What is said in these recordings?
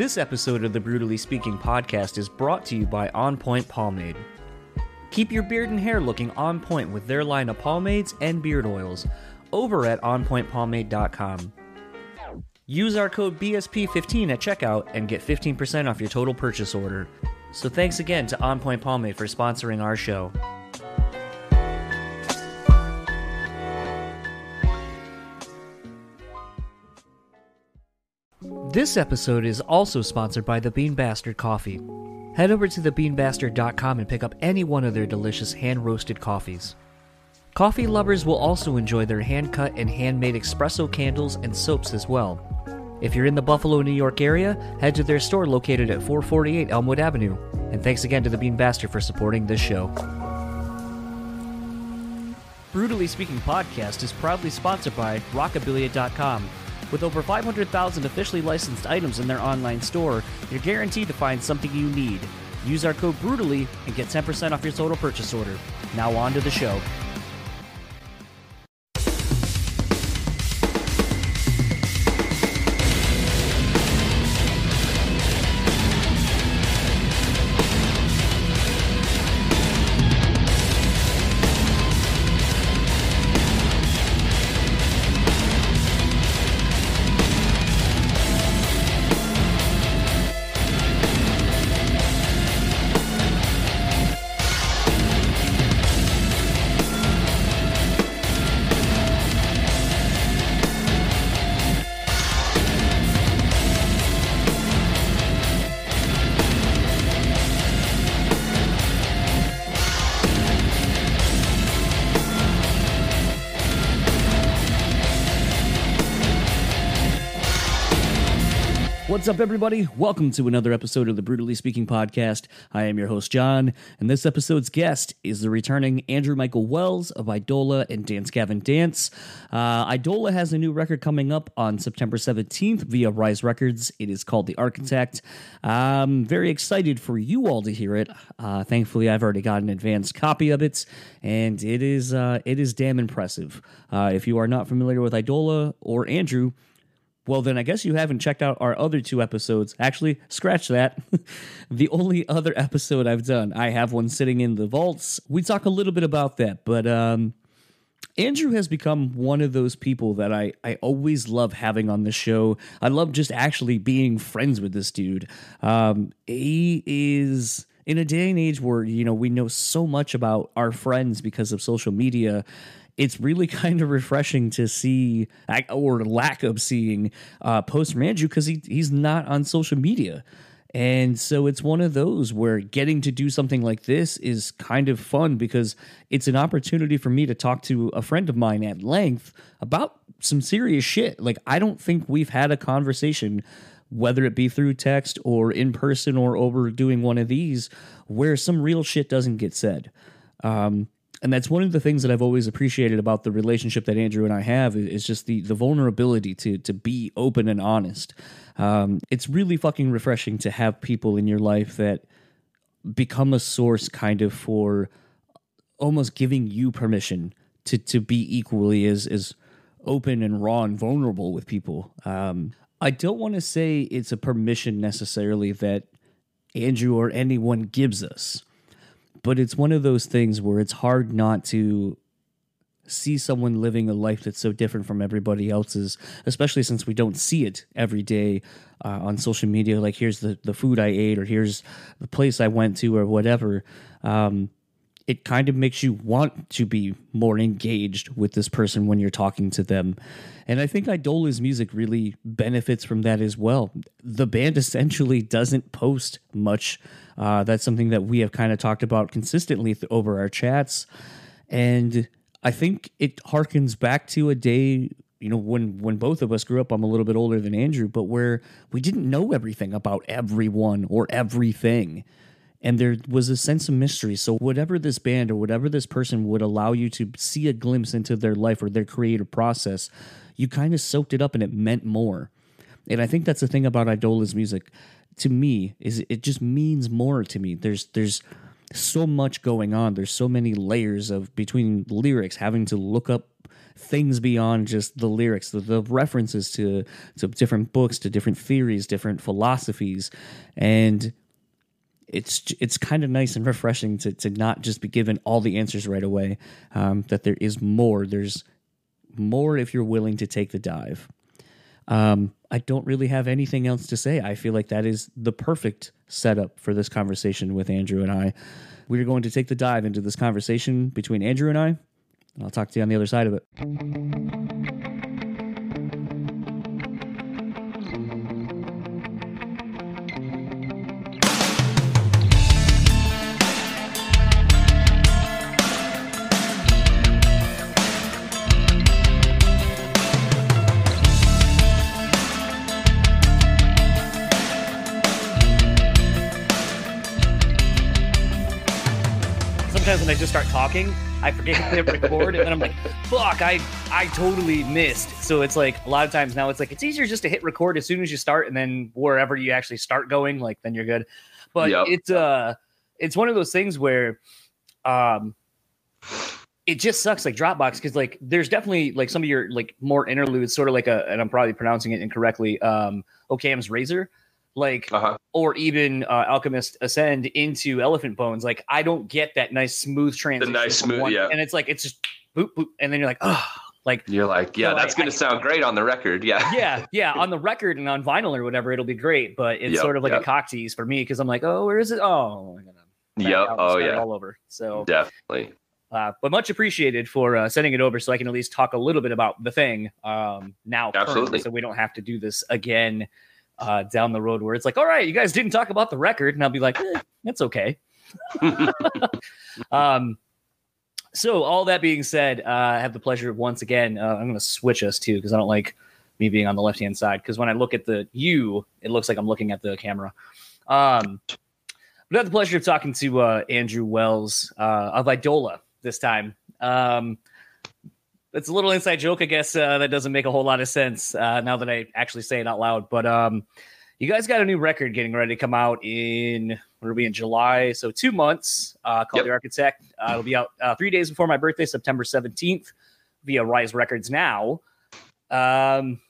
This episode of the Brutally Speaking podcast is brought to you by On Point Pomade. Keep your beard and hair looking on point with their line of pomades and beard oils over at onpointpomade.com. Use our code BSP15 at checkout and get 15% off your total purchase order. So thanks again to On Point Pomade for sponsoring our show. This episode is also sponsored by the Bean Bastard Coffee. Head over to thebeanbastard.com and pick up any one of their delicious hand roasted coffees. Coffee lovers will also enjoy their hand cut and handmade espresso candles and soaps as well. If you're in the Buffalo, New York area, head to their store located at 448 Elmwood Avenue. And thanks again to the Bean Bastard for supporting this show. Brutally Speaking Podcast is proudly sponsored by Rockabilia.com. With over 500,000 officially licensed items in their online store, you're guaranteed to find something you need. Use our code BRUTALLY and get 10% off your total purchase order. Now on to the show. Up, everybody? Welcome to another episode of the Brutally Speaking Podcast. I am your host, John, and this episode's guest is the returning Andrew Michael Wells of Eidola and Dance Gavin Dance. Uh, Eidola has a new record coming up on September 17th via Rise Records. It is called The Architect. I'm very excited for you all to hear it. Uh, thankfully, I've already got an advanced copy of it, and it is uh, it is damn impressive. Uh, if you are not familiar with Eidola or Andrew, well, then I guess you haven't checked out our other two episodes. Actually, scratch that. the only other episode I've done, I have one sitting in the vaults. We talk a little bit about that, but um, Andrew has become one of those people that I, I always love having on the show. I love just actually being friends with this dude. Um, he is in a day and age where you know we know so much about our friends because of social media it's really kind of refreshing to see or lack of seeing uh, from Andrew because he, he's not on social media. And so it's one of those where getting to do something like this is kind of fun because it's an opportunity for me to talk to a friend of mine at length about some serious shit. Like, I don't think we've had a conversation, whether it be through text or in person or over doing one of these, where some real shit doesn't get said. Um, and that's one of the things that I've always appreciated about the relationship that Andrew and I have is just the the vulnerability to to be open and honest. Um, it's really fucking refreshing to have people in your life that become a source kind of for almost giving you permission to to be equally as as open and raw and vulnerable with people. Um, I don't want to say it's a permission necessarily that Andrew or anyone gives us but it's one of those things where it's hard not to see someone living a life that's so different from everybody else's, especially since we don't see it every day uh, on social media. Like, here's the, the food I ate, or here's the place I went to, or whatever. Um, it kind of makes you want to be more engaged with this person when you're talking to them. And I think Eidola's music really benefits from that as well. The band essentially doesn't post much uh, that's something that we have kind of talked about consistently th- over our chats. And I think it harkens back to a day, you know, when when both of us grew up. I'm a little bit older than Andrew, but where we didn't know everything about everyone or everything. And there was a sense of mystery. So, whatever this band or whatever this person would allow you to see a glimpse into their life or their creative process, you kind of soaked it up and it meant more. And I think that's the thing about Eidola's music to me is it just means more to me. There's there's so much going on. There's so many layers of between lyrics, having to look up things beyond just the lyrics, the, the references to to different books, to different theories, different philosophies, and it's it's kind of nice and refreshing to to not just be given all the answers right away. Um, that there is more. There's more if you're willing to take the dive. Um, I don't really have anything else to say. I feel like that is the perfect setup for this conversation with Andrew and I. We're going to take the dive into this conversation between Andrew and I. I'll talk to you on the other side of it. I just start talking, I forget to hit record, and then I'm like, "Fuck, I I totally missed." So it's like a lot of times now it's like it's easier just to hit record as soon as you start, and then wherever you actually start going, like then you're good. But yep. it's uh, it's one of those things where, um, it just sucks like Dropbox because like there's definitely like some of your like more interludes, sort of like a, and I'm probably pronouncing it incorrectly. Um, Occam's razor like uh-huh. or even uh, alchemist ascend into elephant bones like i don't get that nice smooth transition the nice smooth one, yeah and it's like it's just boop boop and then you're like oh like you're like yeah that's gonna I, sound great on the record yeah yeah yeah on the record and on vinyl or whatever it'll be great but it's yep, sort of like yep. a cock tease for me because i'm like oh where is it oh i'm gonna yep oh yeah all over so definitely uh, but much appreciated for uh, sending it over so I can at least talk a little bit about the thing um, now. Absolutely. So we don't have to do this again uh, down the road where it's like, all right, you guys didn't talk about the record, and I'll be like, eh, that's okay. um, so all that being said, uh, I have the pleasure of once again. Uh, I'm going to switch us too because I don't like me being on the left hand side. Because when I look at the you, it looks like I'm looking at the camera. Um, but I have the pleasure of talking to uh, Andrew Wells uh, of Eidola this time. Um, it's a little inside joke, I guess. Uh, that doesn't make a whole lot of sense uh, now that I actually say it out loud. But um, you guys got a new record getting ready to come out in what are we in July? So two months. Uh, called yep. The Architect. Uh, it'll be out uh, three days before my birthday, September seventeenth, via Rise Records now. Um,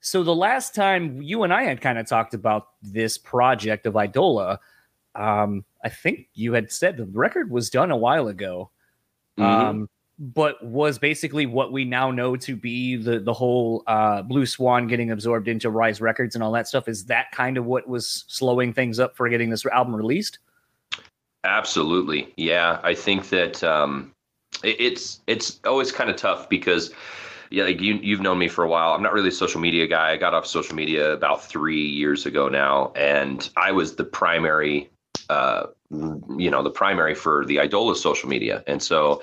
so the last time you and I had kind of talked about this project of Eidola, um, I think you had said the record was done a while ago. Mm-hmm. Um, but was basically what we now know to be the the whole uh, Blue Swan getting absorbed into Rise Records and all that stuff. Is that kind of what was slowing things up for getting this album released? Absolutely, yeah. I think that um, it, it's it's always kind of tough because yeah, like you you've known me for a while. I'm not really a social media guy. I got off social media about three years ago now, and I was the primary, uh, you know, the primary for the Eidola social media, and so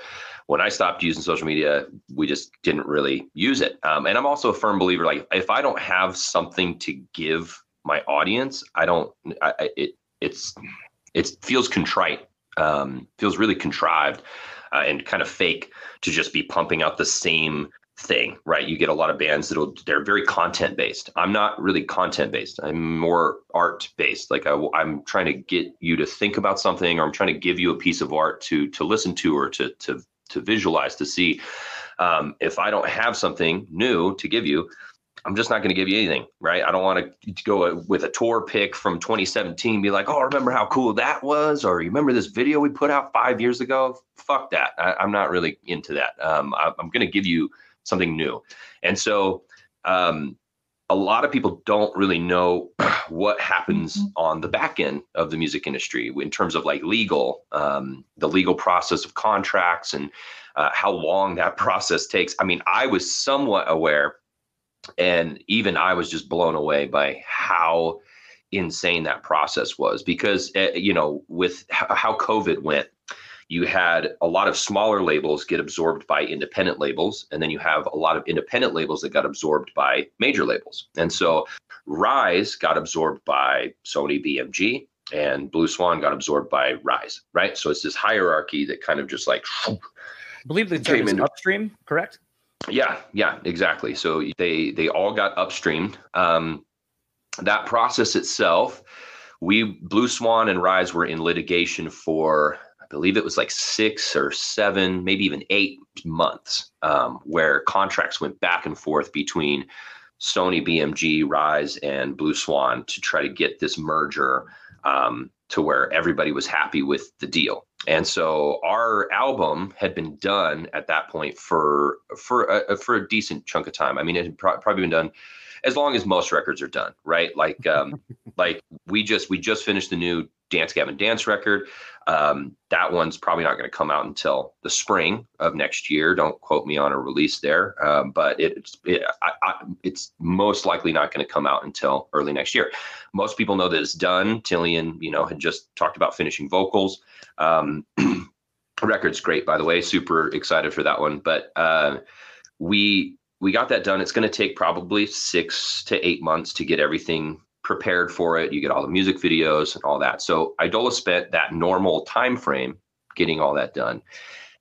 when I stopped using social media, we just didn't really use it. Um, and I'm also a firm believer, like if I don't have something to give my audience, I don't. I, it it's it feels contrite, um, feels really contrived, uh, and kind of fake to just be pumping out the same thing, right? You get a lot of bands that'll they're very content based. I'm not really content based. I'm more art based. Like I, am trying to get you to think about something, or I'm trying to give you a piece of art to to listen to or to to to visualize to see um, if I don't have something new to give you, I'm just not going to give you anything, right? I don't want to go with a tour pick from 2017, be like, oh, remember how cool that was? Or remember this video we put out five years ago? Fuck that. I, am not really into that. Um, I, am going to give you something new. And so um, a lot of people don't really know what happens mm-hmm. on the back end of the music industry in terms of like legal, um, the legal process of contracts and uh, how long that process takes. I mean, I was somewhat aware, and even I was just blown away by how insane that process was because, uh, you know, with how COVID went you had a lot of smaller labels get absorbed by independent labels and then you have a lot of independent labels that got absorbed by major labels. And so rise got absorbed by sony bmg and blue swan got absorbed by rise right? So it's this hierarchy that kind of just like I believe the term is upstream correct? Yeah yeah exactly. So they they all got upstreamed. Um, that process itself we Blue Swan and Rise were in litigation for believe it was like six or seven, maybe even eight months, um, where contracts went back and forth between Sony, BMG, Rise, and Blue Swan to try to get this merger um, to where everybody was happy with the deal. And so our album had been done at that point for for a, for a decent chunk of time. I mean, it had pro- probably been done as long as most records are done, right? Like um, like we just we just finished the new Dance Gavin Dance record. Um, that one's probably not going to come out until the spring of next year. Don't quote me on a release there, um, but it's it, I, I, it's most likely not going to come out until early next year. Most people know that it's done. Tilian, you know, had just talked about finishing vocals. Um, record's great, by the way. Super excited for that one. But uh, we we got that done. It's going to take probably six to eight months to get everything prepared for it. You get all the music videos and all that. So Eidola spent that normal time frame getting all that done.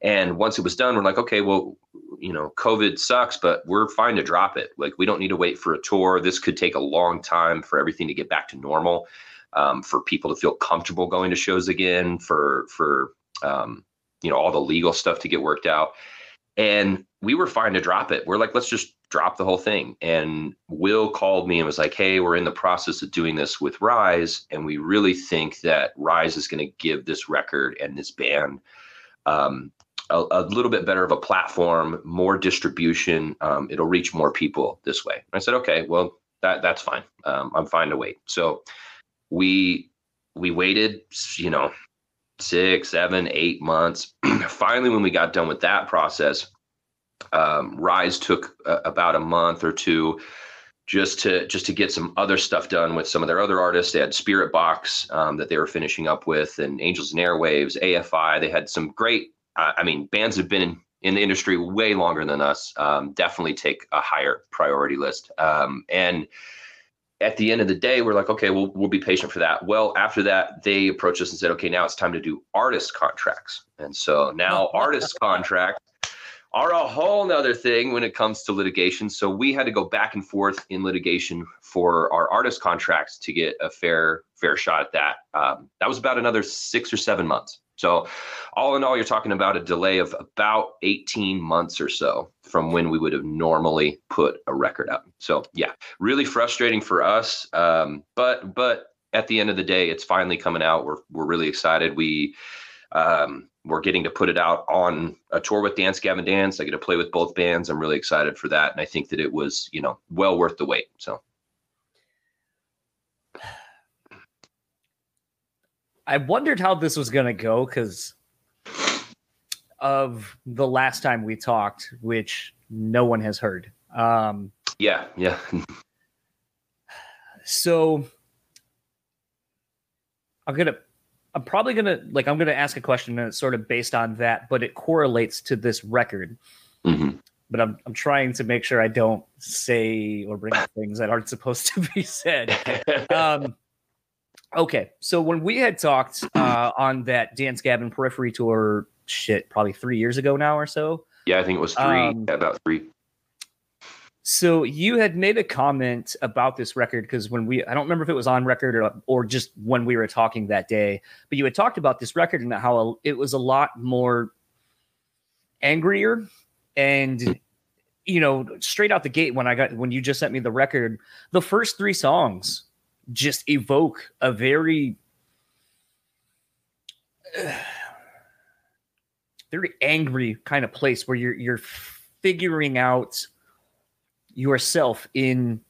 And once it was done, we're like, okay, well, you know, COVID sucks, but we're fine to drop it. Like, we don't need to wait for a tour. This could take a long time for everything to get back to normal, um, for people to feel comfortable going to shows again, for for um, you know all the legal stuff to get worked out. And we were fine to drop it. We're like, let's just drop the whole thing. And Will called me and was like, hey, we're in the process of doing this with Rise. And we really think that Rise is going to give this record and this band um, a, a, little bit better of a platform, more distribution. Um, it'll reach more people this way. I said, okay, well, that that's fine. Um, I'm fine to wait. So we we waited, you know, six, seven, eight months. Finally, when we got done with that process, um, Rise took about a month or two just to just to get some other stuff done with some of their other artists. They had Spiritbox um, that they were finishing up with, and Angels and Airwaves, AFI. They had some great. Uh, I mean, bands have been in, in, the industry way longer than us. Um, definitely take a higher priority list. Um, and at the end of the day, we're like, okay, we'll we'll be patient for that. Well, after that, they approached us and said, okay, now it's time to do artist contracts. And so now artist contracts are a whole nother thing when it comes to litigation. So we had to go back and forth in litigation for our artist contracts to get a fair fair shot at that. Um, that was about another six or seven months. So all in all, you're talking about a delay of about 18 months or so from when we would have normally put a record out. So yeah, really frustrating for us. Um, but but at the end of the day, it's finally coming out. We're we're really excited. We um, we're getting to put it out on a tour with Dance Gavin Dance. I get to play with both bands. I'm really excited for that, and I think that it was you know well worth the wait. So. I wondered how this was going to go because of the last time we talked, which no one has heard. Um, yeah, yeah. so I'm gonna I'm probably gonna like I'm gonna ask a question and it's sort of based on that, but it correlates to this record. Mm-hmm. But I'm I'm trying to make sure I don't say or bring up things that aren't supposed to be said. Um, okay, so when we had talked uh, on that Dance Gavin Periphery tour, shit, probably three years ago now or so. Yeah, I think it was three. Um, yeah, about three. So you had made a comment about this record because when we I don't remember if it was on record or or just when we were talking that day, but you had talked about this record and how it was a lot more angrier and you know straight out the gate when I got when you just sent me the record, the first 3 songs just evoke a very very angry kind of place where you're you're figuring out yourself in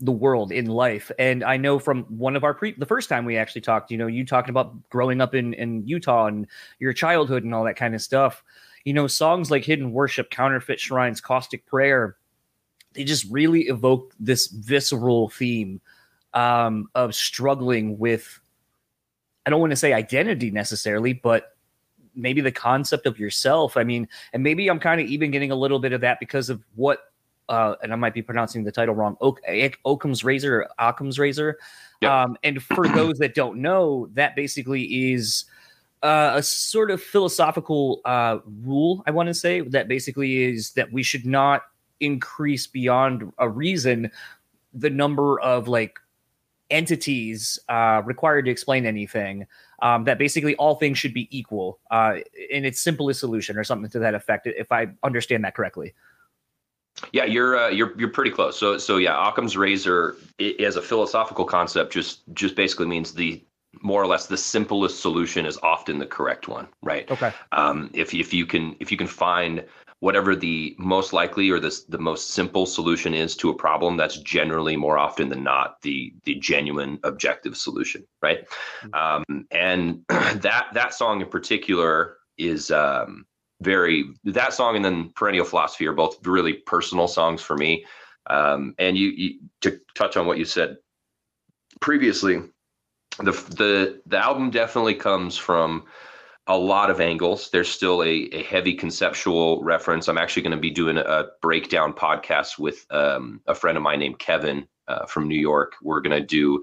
the world in life. And i know from one of our pre the first time we actually talked you know you talking about growing up in in utah and your childhood and all that kind of stuff you know songs like hidden worship counterfeit shrines caustic prayer they just really evoke this visceral theme um, of struggling with i don't want to say identity necessarily but maybe the concept of yourself. I mean and maybe i'm kind of even getting a little bit of that because of what uh, and I might be pronouncing the title wrong, Oak, Occam's Razor or Occam's Razor. Yep. Um, and for those that don't know, that basically is uh, a sort of philosophical uh, rule, I want to say, that basically is that we should not increase beyond a reason the number of like entities uh, required to explain anything. Um, that basically all things should be equal uh, in its simplest solution, or something to that effect, if I understand that correctly. Yeah, you're uh, you're you're pretty close. So so yeah, Occam's razor as a philosophical concept just just basically means the more or less the simplest solution is often the correct one, right? Okay. Um, if if you can if you can find whatever the most likely or the, the most simple solution is to a problem that's generally more often than not the the genuine objective solution right mm-hmm. um, and that that song in particular is um, very that song and then perennial philosophy are both really personal songs for me um, and you, you to touch on what you said previously the the the album definitely comes from a lot of angles. There's still a, a heavy conceptual reference. I'm actually going to be doing a breakdown podcast with um, a friend of mine named Kevin uh, from New York. We're going to do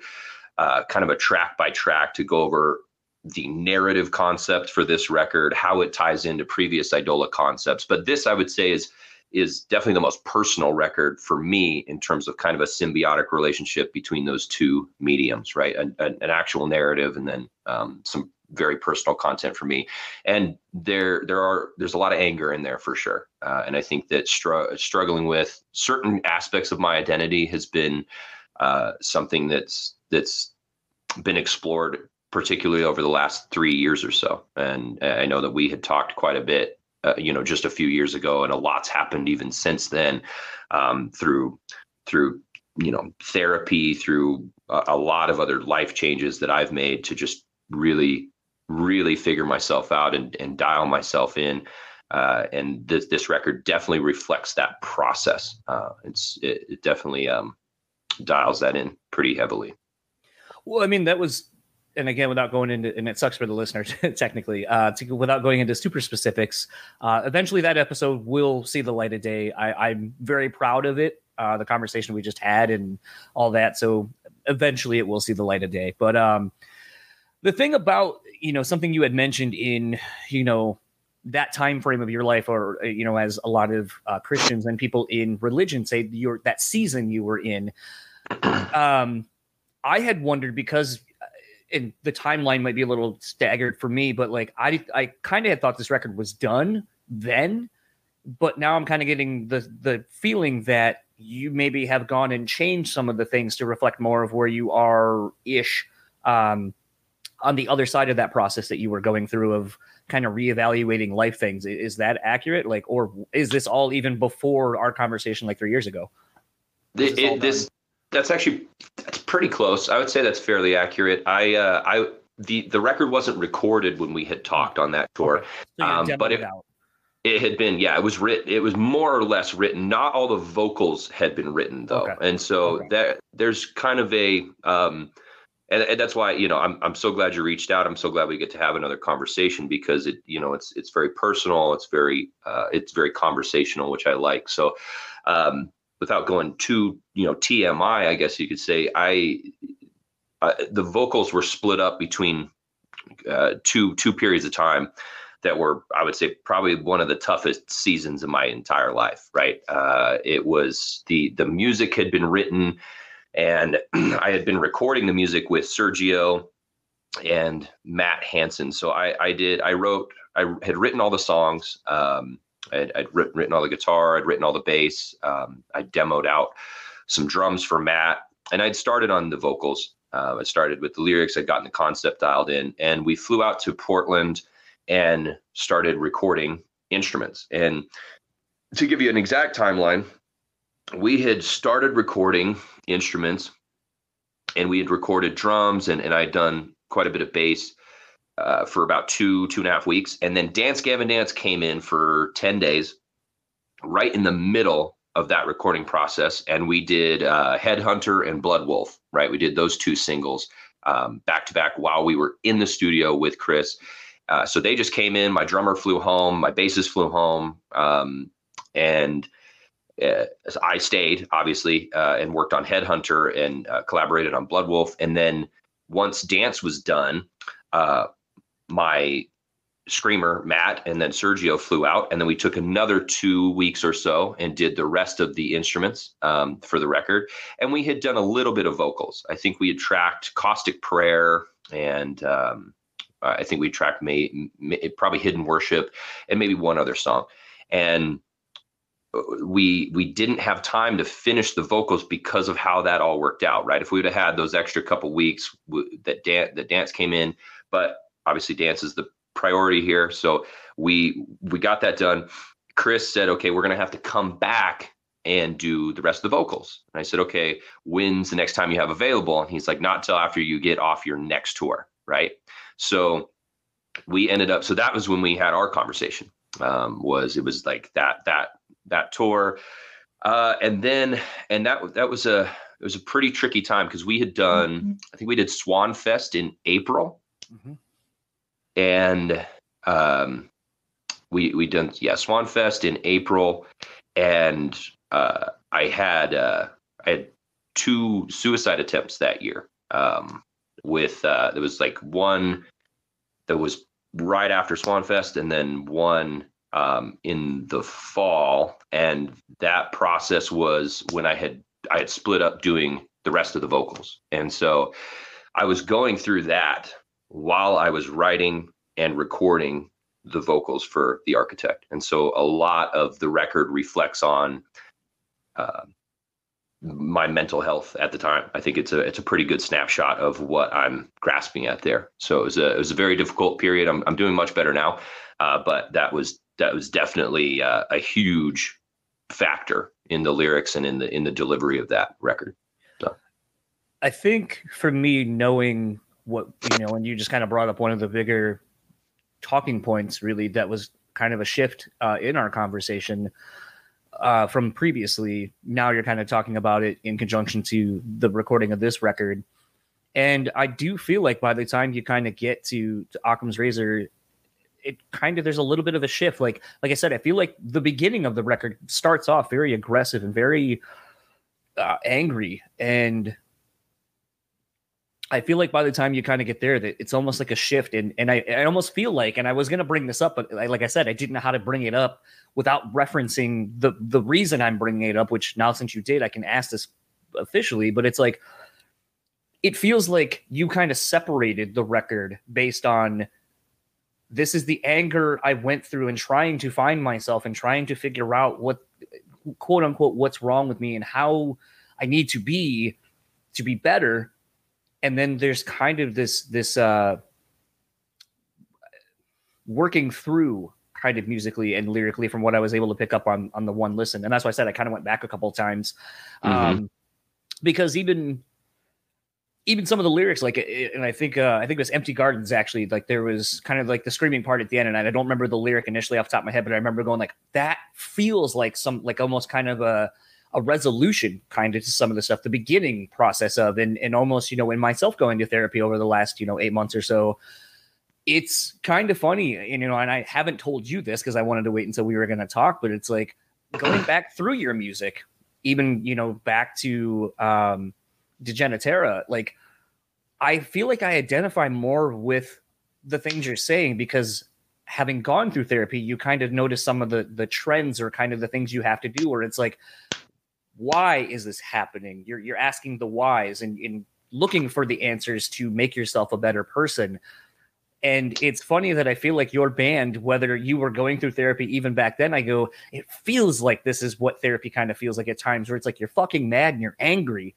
uh, kind of a track by track to go over the narrative concept for this record, how it ties into previous Eidola concepts. But this, I would say, is is definitely the most personal record for me in terms of kind of a symbiotic relationship between those two mediums, right? An, an, an actual narrative and then um, some very personal content for me. And there there are there's a lot of anger in there for sure. Uh, and I think that str- struggling with certain aspects of my identity has been uh, something that's that's been explored particularly over the last three years or so. And I know that we had talked quite a bit, uh, you know, just a few years ago, and a lot's happened even since then um, through through you know therapy, through a, a lot of other life changes that I've made to just really really figure myself out and, and dial myself in. Uh, and this this record definitely reflects that process. Uh, it's it, it definitely um, dials that in pretty heavily. Well, I mean that was, and again, without going into, and it sucks for the listeners technically, uh, to, without going into super specifics. Uh, eventually, that episode will see the light of day. I, I'm very proud of it. Uh, the conversation we just had and all that. So eventually, it will see the light of day. But um, the thing about you know something you had mentioned in you know that time frame of your life or uh, you know as a lot of uh, christians and people in religion say that season you were in um i had wondered because and the timeline might be a little staggered for me but like i i kind of had thought this record was done then but now i'm kind of getting the the feeling that you maybe have gone and changed some of the things to reflect more of where you are ish um on the other side of that process that you were going through of kind of reevaluating life things. Is that accurate? Like, or is this all even before our conversation like three years ago? This, it, this that's actually that's pretty close. I would say that's fairly accurate. I uh, I the the record wasn't recorded when we had talked on that tour, okay. so um, but it, it had been yeah it was written it was more or less written. Not all the vocals had been written though, okay. and so okay. that there's kind of a um, and, and that's why you know I'm I'm so glad you reached out. I'm so glad we get to have another conversation because it you know it's it's very personal. It's very uh, it's very conversational, which I like. So um, without going too you know TMI, I guess you could say I, I the vocals were split up between uh, two two periods of time that were I would say probably one of the toughest seasons of my entire life. Right, uh, it was the the music had been written and I had been recording the music with Sergio and Matt Hanson. So I, I did, I wrote, I had written all the songs. Um, I'd, I'd written, all the guitar, I'd written all the bass. Um, I demoed out some drums for Matt, and I'd started on the vocals. Uh, I started with the lyrics, I'd gotten the concept dialed in, and we flew out to Portland and started recording instruments. And to give you an exact timeline, we had started recording instruments and we had recorded drums and, and I'd done quite a bit of bass uh, for about two, two and a half weeks. And then Dance Gavin Dance came in for 10 days, right in the middle of that recording process. And we did uh, Headhunter and Blood Wolf, right? We did those two singles um, back to back while we were in the studio with Chris. Uh, so they just came in. My drummer flew home, my bassist flew home. Um, and uh, I stayed obviously uh, and worked on Headhunter and uh, collaborated on Blood Wolf. And then once Dance was done, uh, my screamer Matt and then Sergio flew out, and then we took another two weeks or so and did the rest of the instruments um, for the record. And we had done a little bit of vocals. I think we had tracked "Caustic Prayer" and um, I think we tracked may, may, probably "Hidden Worship" and maybe one other song. And uh, we we didn't have time to finish the vocals because of how that all worked out. Right? If we would have had those extra couple weeks that dance that dance came in, but obviously dance is the priority here. So we we got that done. Chris said, okay, we're gonna have to come back and do the rest of the vocals. And I said, okay, when's the next time you have available? And he's like, not till after you get off your next tour, right? So we ended up. So that was when we had our conversation. Um, was it was like that that that tour, uh, and then and that that was a it was a pretty tricky time because we had done mm-hmm. I think we did Swan Fest in April. Mm-hmm and um, we we done yeah Swan Fest in April, and uh, I had uh, I had two suicide attempts that year. Um, with uh, there was like one that was right after Swan Fest, and then one um, in the fall, and that process was when I had I had split up doing the rest of the vocals, and so I was going through that while I was writing and recording the vocals for the architect. And so a lot of the record reflects on uh, my mental health at the time. I think it's a it's a pretty good snapshot of what I'm grasping at there. So it was a it was a very difficult period. I'm I'm doing much better now, uh, but that was that was definitely uh, a huge factor in the lyrics and in the in the delivery of that record. So. I think for me, knowing what you know, and you just kind of brought up one of the bigger talking points, really, that was kind of a shift uh, in our conversation uh, from previously. Now you're kind of talking about it in conjunction to the recording of this record. And I do feel like by the time you kind of get to, to Occam's Razor, it kind of there's a little bit of a shift. Like like I said, I feel like the beginning of the record starts off very aggressive and very uh, angry, and I feel like by the time you kind of get there, that it's almost like a shift, and and I, I almost feel like, and I was gonna bring this up, but like I said, I didn't know how to bring it up without referencing the the reason I'm bringing it up. Which now since you did, I can ask this officially, but it's like it feels like you kind of separated the record based on this is the anger I went through and trying to find myself and trying to figure out what quote unquote what's wrong with me and how I need to be to be better and then there's kind of this this uh working through kind of musically and lyrically from what I was able to pick up on on the one listen. And that's why I said I kind of went back a couple of times. Mm-hmm. Um because even even some of the lyrics like and I think uh I think it was Empty Gardens actually like there was kind of like the screaming part at the end and I don't remember the lyric initially off the top of my head but I remember going like that feels like some like almost kind of a a resolution kind of to some of the stuff, the beginning process of, and, and almost, you know, in myself going to therapy over the last, you know, eight months or so, it's kind of funny, and, you know, and I haven't told you this because I wanted to wait until we were going to talk, but it's like going back through your music, even, you know, back to um, Degeneraterra, like I feel like I identify more with the things you're saying because having gone through therapy, you kind of notice some of the the trends or kind of the things you have to do, where it's like, why is this happening? You're you're asking the whys and, and looking for the answers to make yourself a better person. And it's funny that I feel like your band, whether you were going through therapy even back then, I go, it feels like this is what therapy kind of feels like at times, where it's like you're fucking mad and you're angry,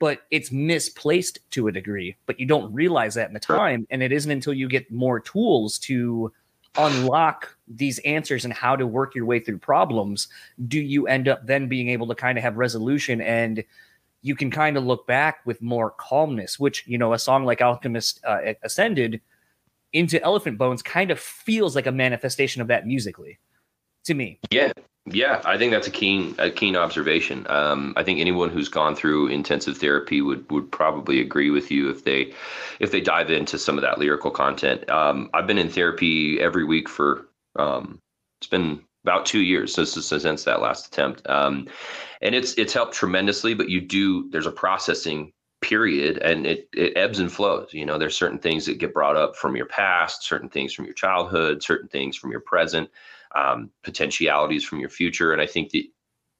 but it's misplaced to a degree, but you don't realize that in the time. And it isn't until you get more tools to unlock these answers and how to work your way through problems do you end up then being able to kind of have resolution and you can kind of look back with more calmness which you know a song like alchemist uh, ascended into elephant bones kind of feels like a manifestation of that musically to me yeah yeah, I think that's a keen a keen observation. Um, I think anyone who's gone through intensive therapy would would probably agree with you if they if they dive into some of that lyrical content. Um, I've been in therapy every week for um, it's been about two years since since that last attempt, um, and it's it's helped tremendously. But you do there's a processing period and it, it ebbs and flows. You know there's certain things that get brought up from your past certain things from your childhood certain things from your present um, potentialities from your future. And i think that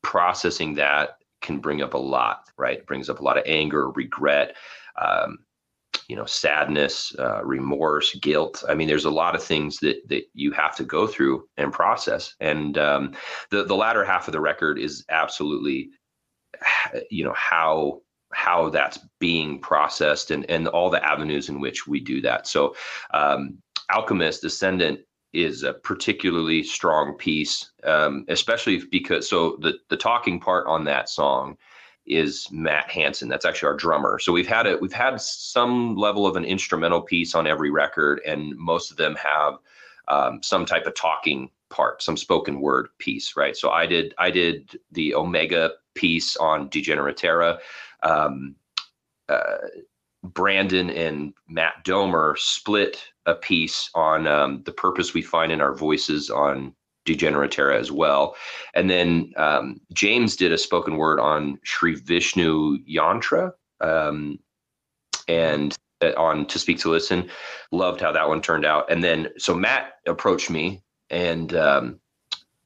processing that can bring up a lot right? It brings up a lot of anger regret um, you know sadness uh, remorse guilt i mean there's a lot of things that that you have to go through and process and um, the the latter half of the record is absolutely you know how how that's being processed and and all the avenues in which we do that. So, um, Alchemist Ascendant is a particularly strong piece, um, especially because so the the talking part on that song is Matt Hanson. That's actually our drummer. So we've had it. We've had some level of an instrumental piece on every record, and most of them have um, some type of talking part, some spoken word piece, right? So I did I did the Omega piece on Degeneraterra um, uh, Brandon and Matt Domer split a piece on um, the purpose we find in our voices on Degeneraterra as well. And then um, James did a spoken word on Sri Vishnu Yantra um, and uh, on To Speak to Listen. Loved how that one turned out. And then so Matt approached me and um,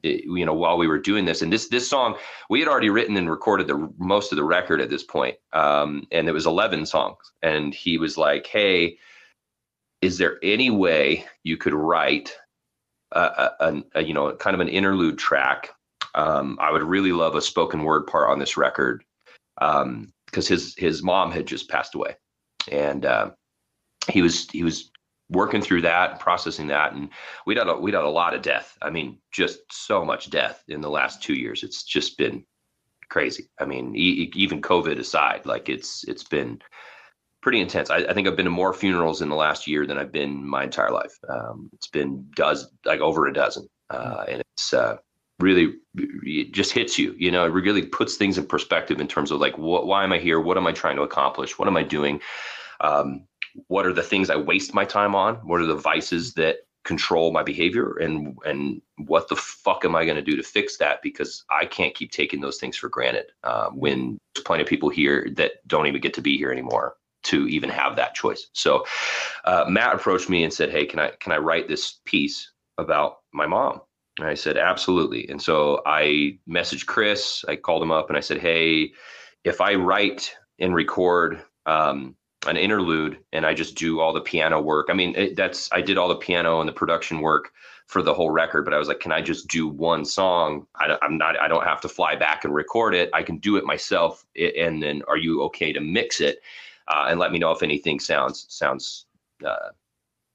you know while we were doing this and this this song we had already written and recorded the most of the record at this point um, and it was 11 songs and he was like hey is there any way you could write a, a, a you know kind of an interlude track um, i would really love a spoken word part on this record because um, his his mom had just passed away and uh, he was he was working through that, processing that, and we had a, we had a lot of death. I mean, just so much death in the last two years. It's just been crazy. I mean, e- even COVID aside, like it's it's been pretty intense. I, I, think I've been to more funerals in the last year than I've been my entire life. Um, it's been dozen, like over a dozen, uh, and it's uh, really it just hits you. You know, it really puts things in perspective in terms of like, what, why am I here? What am I trying to accomplish? What am I doing? Um, what are the things I waste my time on? What are the vices that control my behavior and and what the fuck am I going to do to fix that? Because I can't keep taking those things for granted. Uh, when there's plenty of people here that don't even get to be here anymore to even have that choice. So uh, Matt approached me and said, "Hey, can I can I write this piece about my mom?" And I said, "Absolutely." And so I messaged Chris. I called him up and I said, "Hey, if I write and record." Um, an interlude and I just do all the piano work. I mean, it, that's I did all the piano and the production work for the whole record, but I was like, can I just do one song? I, am not. I don't have to fly back and record it. I can do it myself. And then, are you okay to mix it uh, and let me know if anything sounds sounds uh,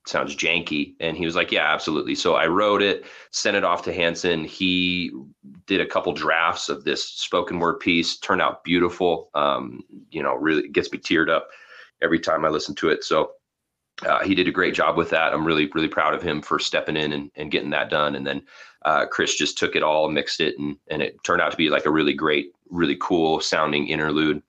sounds janky? And he was like, yeah, absolutely. So I wrote it, sent it off to Hanson. He did a couple drafts of this spoken word piece. Turned out beautiful. Um, you know, really gets me teared up every time I listen to it. So uh, he did a great job with that. I'm really, really proud of him for stepping in and, and getting that done. And then uh, Chris just took it all, mixed it, and and it turned out to be like a really great, really cool sounding interlude.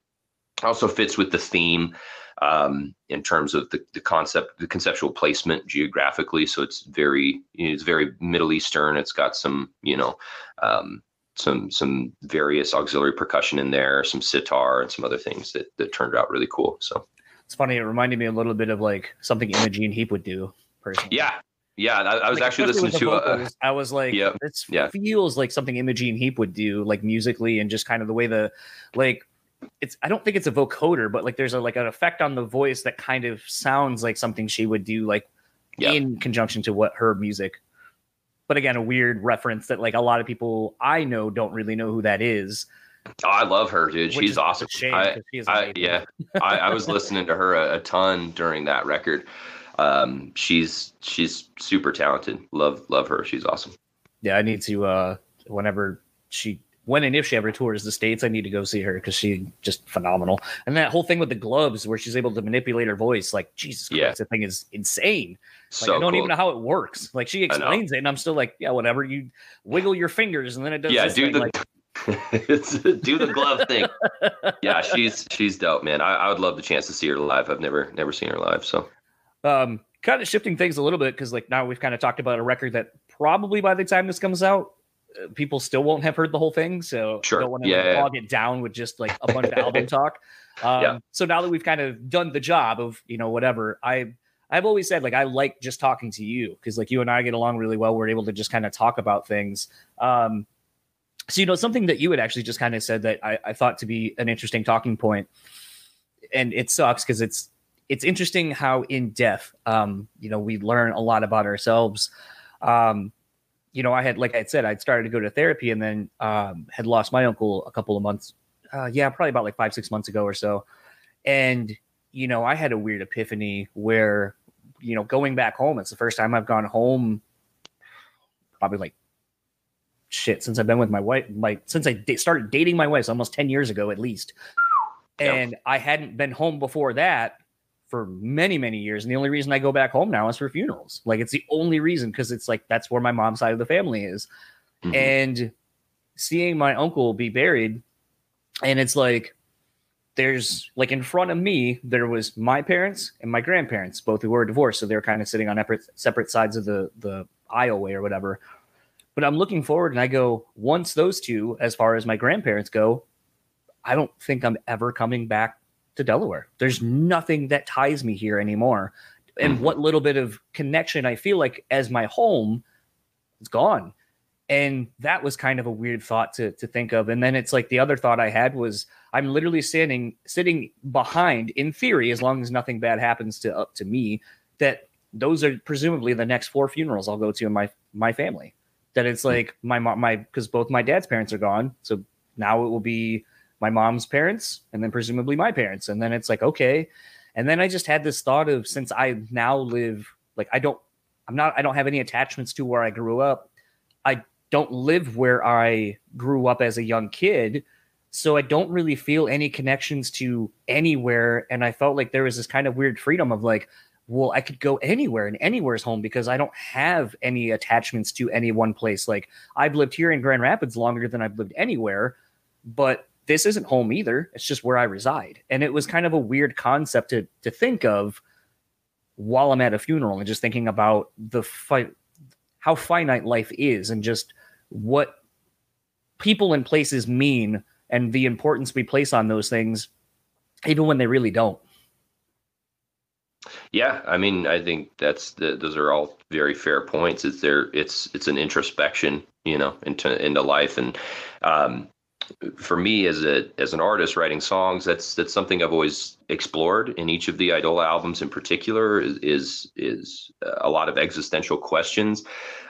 Also fits with the theme um, in terms of the, the concept, the conceptual placement geographically. So it's very, it's very Middle Eastern. It's got some, you know, um, some some various auxiliary percussion in there, some sitar and some other things that that turned out really cool. So it's funny. It reminded me a little bit of like something Imogen Heap would do. Personally. Yeah, yeah. I, I was like, actually listening to. Uh, vocals, uh, I was like, yeah, this yeah. feels like something Imogen Heap would do, like musically and just kind of the way the like. It's. I don't think it's a vocoder, but like there's a like an effect on the voice that kind of sounds like something she would do, like yeah. in conjunction to what her music but again, a weird reference that like a lot of people I know don't really know who that is. Oh, I love her, dude. She's awesome. I, I, yeah, I, I, was listening to her a, a ton during that record. Um, she's she's super talented. Love love her. She's awesome. Yeah, I need to uh whenever she when and if she ever tours the states, I need to go see her because she's just phenomenal. And that whole thing with the gloves, where she's able to manipulate her voice, like Jesus Christ, yeah. the thing is insane. Like, so I don't cool. even know how it works. Like she explains it, and I'm still like, yeah, whatever. You wiggle your fingers, and then it does. Yeah, do thing, the. Like, do the glove thing. yeah, she's she's dope, man. I, I would love the chance to see her live. I've never never seen her live, so. Um, kind of shifting things a little bit because like now we've kind of talked about a record that probably by the time this comes out people still won't have heard the whole thing. So sure. I don't want to yeah, like, yeah. bog it down with just like a bunch of album talk. Um, Yeah. So now that we've kind of done the job of, you know, whatever, I, I've always said like I like just talking to you because like you and I get along really well. We're able to just kind of talk about things. Um, so you know something that you had actually just kind of said that I, I thought to be an interesting talking point, and it sucks because it's it's interesting how in depth um, you know we learn a lot about ourselves. Um, you know, I had like I had said, I'd started to go to therapy and then um, had lost my uncle a couple of months. Uh, yeah, probably about like five six months ago or so, and you know I had a weird epiphany where you know going back home. It's the first time I've gone home, probably like shit since I've been with my wife. My since I started dating my wife, so almost ten years ago at least, Yeah. and I hadn't been home before that for many many years. And the only reason I go back home now is for funerals. Like it's the only reason because it's like that's where my mom's side of the family is, Mhm. and seeing my uncle be buried, and it's like. There's like in front of me, there was my parents and my grandparents, both who were divorced. So they're kind of sitting on separate, separate sides of the, the aisleway or whatever. But I'm looking forward and I go, once those two, as far as my grandparents go, I don't think I'm ever coming back to Delaware. There's nothing that ties me here anymore. And Mhm. what little bit of connection I feel like as my home is gone. And that was kind of a weird thought to, to think of. And then it's like the other thought I had was I'm literally standing sitting behind, in theory, as long as nothing bad happens to up to me, that those are presumably the next four funerals I'll go to in my my family that it's like my mom my because both my dad's parents are gone so now it will be my mom's parents and then presumably my parents. And then it's like okay. And then i just had this thought of since i now live like i don't i'm not i don't have any attachments to where i grew up. I don't live where i grew up as a young kid. So i don't really feel any connections to anywhere. And i felt like there was this kind of weird freedom of like well, I could go anywhere and anywhere's home because I don't have any attachments to any one place. Like I've lived here in Grand Rapids longer than I've lived anywhere, but this isn't home either. It's just where I reside. And it was kind of a weird concept to to think of while I'm at a funeral and just thinking about the fi- how finite life is and just what people and places mean and the importance we place on those things even when they really don't. Yeah, I mean, I think that's the, those are all very fair points. It's there. It's it's an introspection, you know, into into life, and um, for me as a as an artist writing songs, that's that's something I've always explored in each of the Eidola albums. In particular, is is, is a lot of existential questions.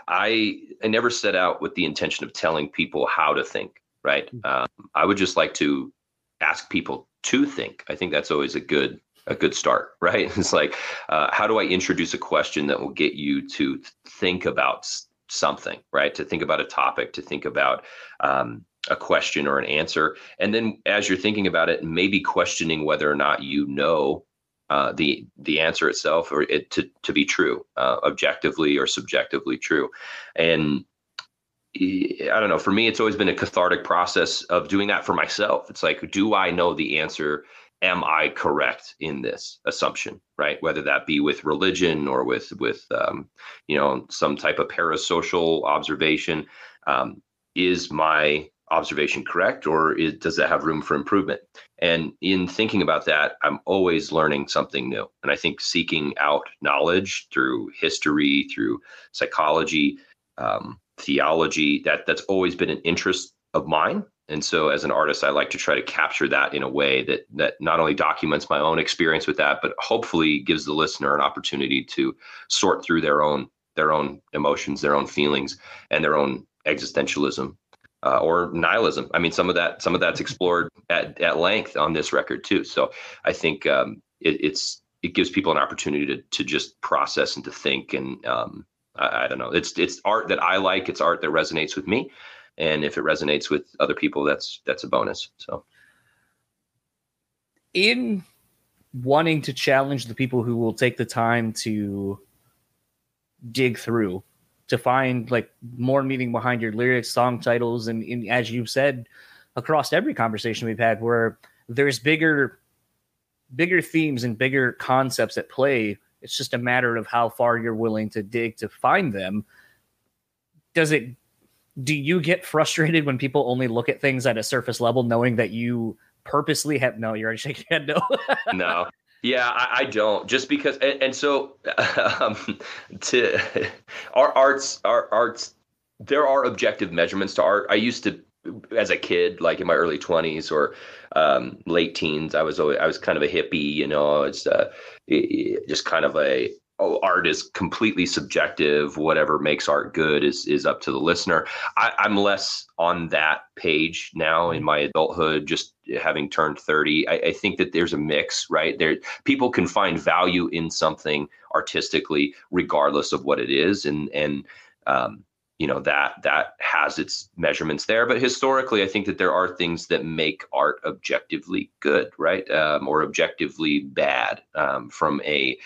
I I never set out with the intention of telling people how to think. Right. Um, I would just like to ask people to think. I think that's always a good a good start, right? It's like, uh, how do I introduce a question that will get you to think about something, right? To think about a topic, to think about um, a question or an answer, and then as you're thinking about it, maybe questioning whether or not you know uh, the the answer itself or it to to be true, uh, objectively or subjectively true, and I don't know. For me, it's always been a cathartic process of doing that for myself. It's like, do I know the answer? Am I correct in this assumption? Right, whether that be with religion or with with um, you know some type of parasocial observation. Um, is my observation correct, or is, does that have room for improvement? And in thinking about that, I'm always learning something new. And I think seeking out knowledge through history, through psychology, um, theology that that's always been an interest of mine and so as an artist i like to try to capture that in a way that that not only documents my own experience with that but hopefully gives the listener an opportunity to sort through their own their own emotions their own feelings and their own existentialism uh, or nihilism i mean some of that some of that's explored at, at length on this record too so i think um, it, it's it gives people an opportunity to to just process and to think and um, I, I don't know. It's it's art that I like. It's art that resonates with me, and if it resonates with other people, that's that's a bonus. So, in wanting to challenge the people who will take the time to dig through to find like more meaning behind your lyrics, song titles, and, and as you've said across every conversation we've had, where there's bigger, bigger themes and bigger concepts at play. It's just a matter of how far you're willing to dig to find them. Does it do you get frustrated when people only look at things at a surface level, knowing that you purposely have no? You're already shaking your head. No, no. Yeah, I, I, don't. Just because, and, and so um, to our arts, our arts, there are objective measurements to art. I used to, as a kid, like in my early twenties or um, late teens, I was always, I was kind of a hippie. You know, it's uh, just kind of a oh, art is completely subjective. Whatever makes art good is is up to the listener. I, I'm less on that page now in my adulthood, just having turned 30. I, I, think that there's a mix, right? There people can find value in something artistically, regardless of what it is. And and um, you know that that has its measurements there but historically i think that there are things that make art objectively good right um, or objectively bad um, from a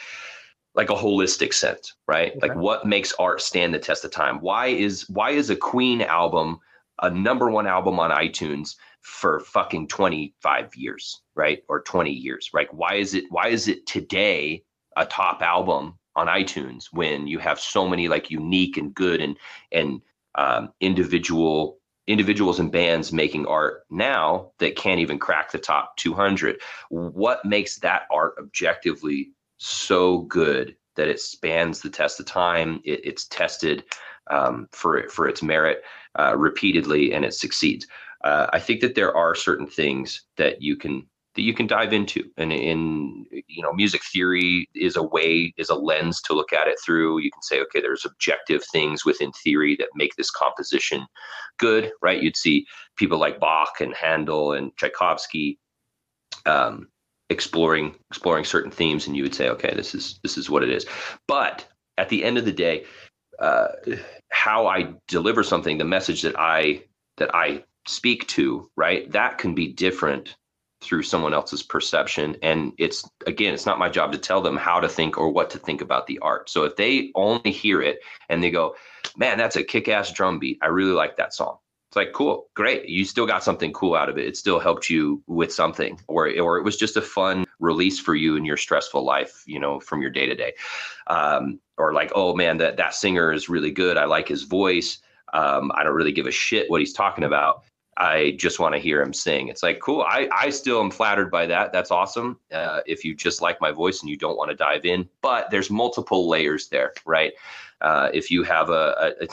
like a holistic sense, right? Okay. Like what makes art stand the test of time? Why is why is a Queen album a number one album on iTunes for fucking 25 years, right? Or 20 years, right? Why is it why is it today a top album on iTunes when you have so many like unique and good and and um, individual individuals and bands making art now that can't even crack the top 200 what makes that art objectively so good that it spans the test of time. It, it's tested um, for for its merit uh, repeatedly, and it succeeds. Uh, I think that there are certain things that you can that you can dive into, and in you know, music theory is a way is a lens to look at it through. You can say, okay, there's objective things within theory that make this composition good, right? You'd see people like Bach and Handel and Tchaikovsky um, exploring exploring certain themes and you would say okay this is this is what it is. But at the end of the day uh, how i deliver something the message that i that i speak to right that can be different through someone else's perception. And it's again it's not my job to tell them how to think or what to think about the art. So if they only hear it and they go man that's a kick-ass drum beat i really like that song it's like cool great you still got something cool out of it it still helped you with something or or it was just a fun release for you in your stressful life you know from your day to day or like oh man that that singer is really good i like his voice um, i don't really give a shit what he's talking about I just want to hear him sing. It's like, cool. I, I still am flattered by that. That's awesome. Uh, if you just like my voice and you don't want to dive in, but there's multiple layers there, right? Uh, if you have a, a,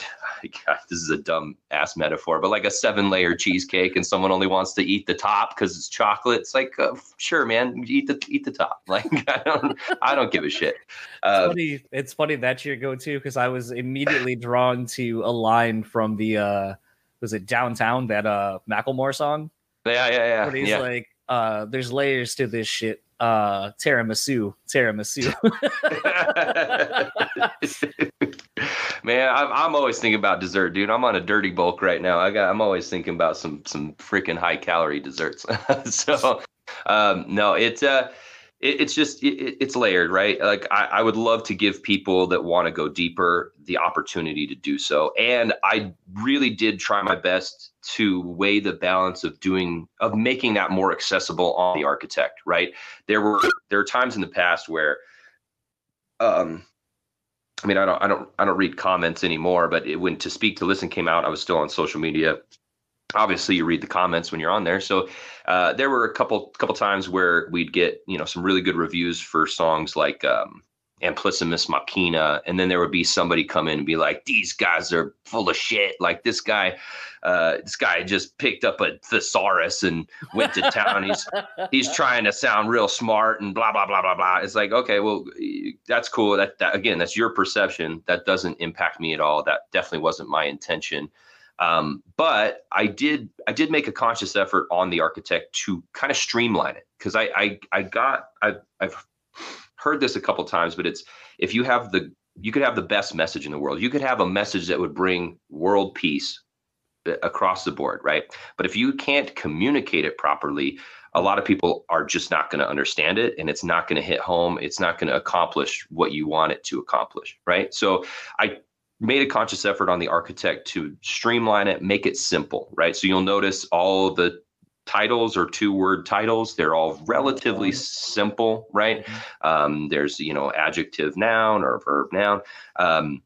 a God, this is a dumb ass metaphor, but like a seven layer cheesecake and someone only wants to eat the top because it's chocolate, it's like, uh, sure, man, eat the eat the top. Like I don't I don't give a shit. Uh, it's funny. It's funny that's your go to because I was immediately drawn to a line from the uh, was it downtown that uh Macklemore song? Yeah, yeah, yeah. Where he's yeah. like, uh, there's layers to this shit. Uh tiramisu, tiramisu. Man, I'm, I'm always thinking about dessert, dude. I'm on a dirty bulk right now. I got I'm always thinking about some some freaking high calorie desserts. so um no, it's uh it, it's just it, it's layered, right? Like I, I would love to give people that want to go deeper the opportunity to do so, and I really did try my best to weigh the balance of doing of making that more accessible on the architect, right? There were there are times in the past where, um, I mean, I don't I don't I don't read comments anymore, but it, when to speak to listen came out, I was still on social media obviously you read the comments when you're on there so uh, there were a couple couple times where we'd get you know some really good reviews for songs like um, Amplissimus Machina, and then there would be somebody come in and be like, "These guys are full of shit." Like this guy, uh, this guy just picked up a thesaurus and went to town. he's he's trying to sound real smart and blah blah blah blah blah. It's like, okay, well, that's cool. That, that again, that's your perception. That doesn't impact me at all. That definitely wasn't my intention. Um, but I did I did make a conscious effort on the architect to kind of streamline it because I, I I got I, I've heard this a couple times, but it's if you have the you could have the best message in the world. You could have a message that would bring world peace uh, across the board, right? But if you can't communicate it properly, a lot of people are just not going to understand it and it's not going to hit home. It's not going to accomplish what you want it to accomplish, right? So I made a conscious effort on the architect to streamline it, make it simple, right? So you'll notice all the titles or two word titles. They're all relatively simple right? Mm-hmm. um, there's you know adjective noun or verb noun. Um,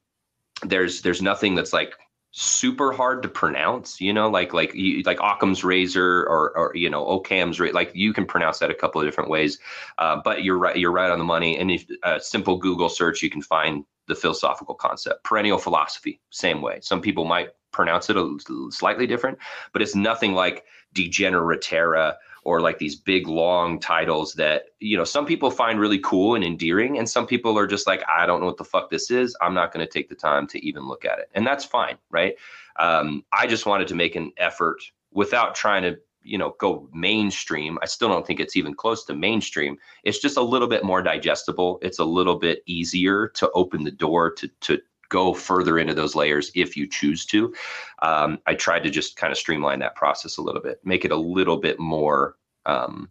there's there's nothing that's like super hard to pronounce you know? Like like like occam's razor or or you know occam's razor like you can pronounce that a couple of different ways. Uh, but you're right you're right on the money. And if a simple google search you can find the philosophical concept. Perennial philosophy same way. Some people might pronounce it a slightly different but it's nothing like Degeneraterra or like these big long titles that you know some people find really cool and endearing and some people are just like i don't know what the fuck this is. I'm not going to take the time to even look at it. And that's fine right? Um, i just wanted to make an effort without trying to you know go mainstream. I still don't think it's even close to mainstream. It's just a little bit more digestible. It's a little bit easier to open the door to to go further into those layers if you choose to. Um, I tried to just kind of streamline that process a little bit, make it a little bit more um,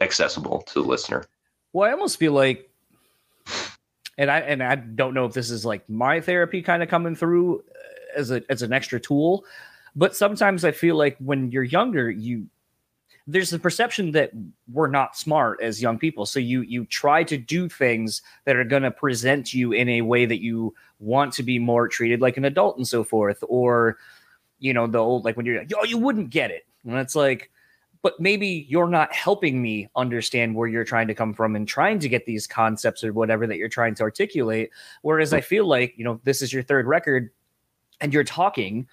accessible to the listener. Well, I almost feel like, and I and I don't know if this is like my therapy kind of coming through uh, as a as an extra tool, but sometimes I feel like when you're younger, you there's the perception that we're not smart as young people. So you you try to do things that are going to present you in a way that you want to be more treated like an adult and so forth or you know the old like when you're like oh you wouldn't get it. And it's like but maybe you're not helping me understand where you're trying to come from and trying to get these concepts or whatever that you're trying to articulate. Whereas i feel like you know this is your third record and you're talking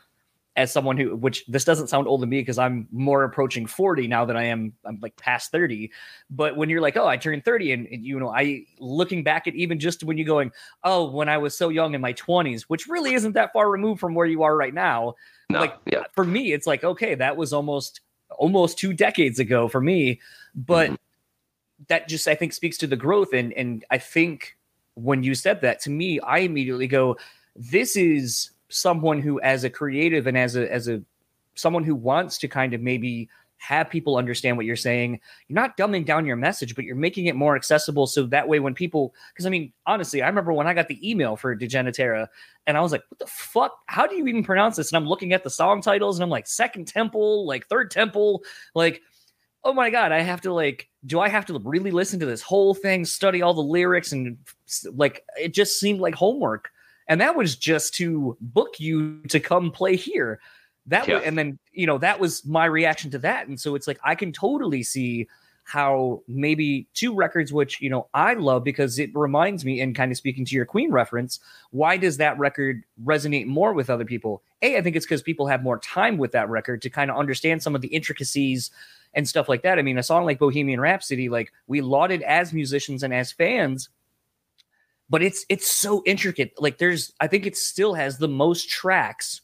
as someone who which this doesn't sound old to me because I'm more approaching 40 now than I am I'm like past 30 but when you're like oh I turned 30 and, and, you know I looking back at even just when you're going oh when I was so young in my 20s which really isn't that far removed from where you are right now no, like yeah. for me it's like okay that was almost almost two decades ago for me but mm-hmm. that just I think speaks to the growth and and I think when you said that to me I immediately go this is someone who as a creative and as a as a someone who wants to kind of maybe have people understand what you're saying you're not dumbing down your message but you're making it more accessible so that way when people because i mean honestly i remember when i got the email for Degeneraterra and i was like what the fuck? How do you even pronounce this? And i'm looking at the song titles and i'm like second temple like third temple like oh my god i have to like do i have to really listen to this whole thing study all the lyrics and like it just seemed like homework and that was just to book you to come play here. That yeah. was, and then you know that was my reaction to that. And so it's like i can totally see how maybe two records which you know i love because it reminds me and kind of speaking to your queen reference why does that record resonate more with other people? A i think it's because people have more time with that record to kind of understand some of the intricacies and stuff like that. I mean a song like bohemian rhapsody like we lauded as musicians and as fans but it's it's so intricate. Like there's I think it still has the most tracks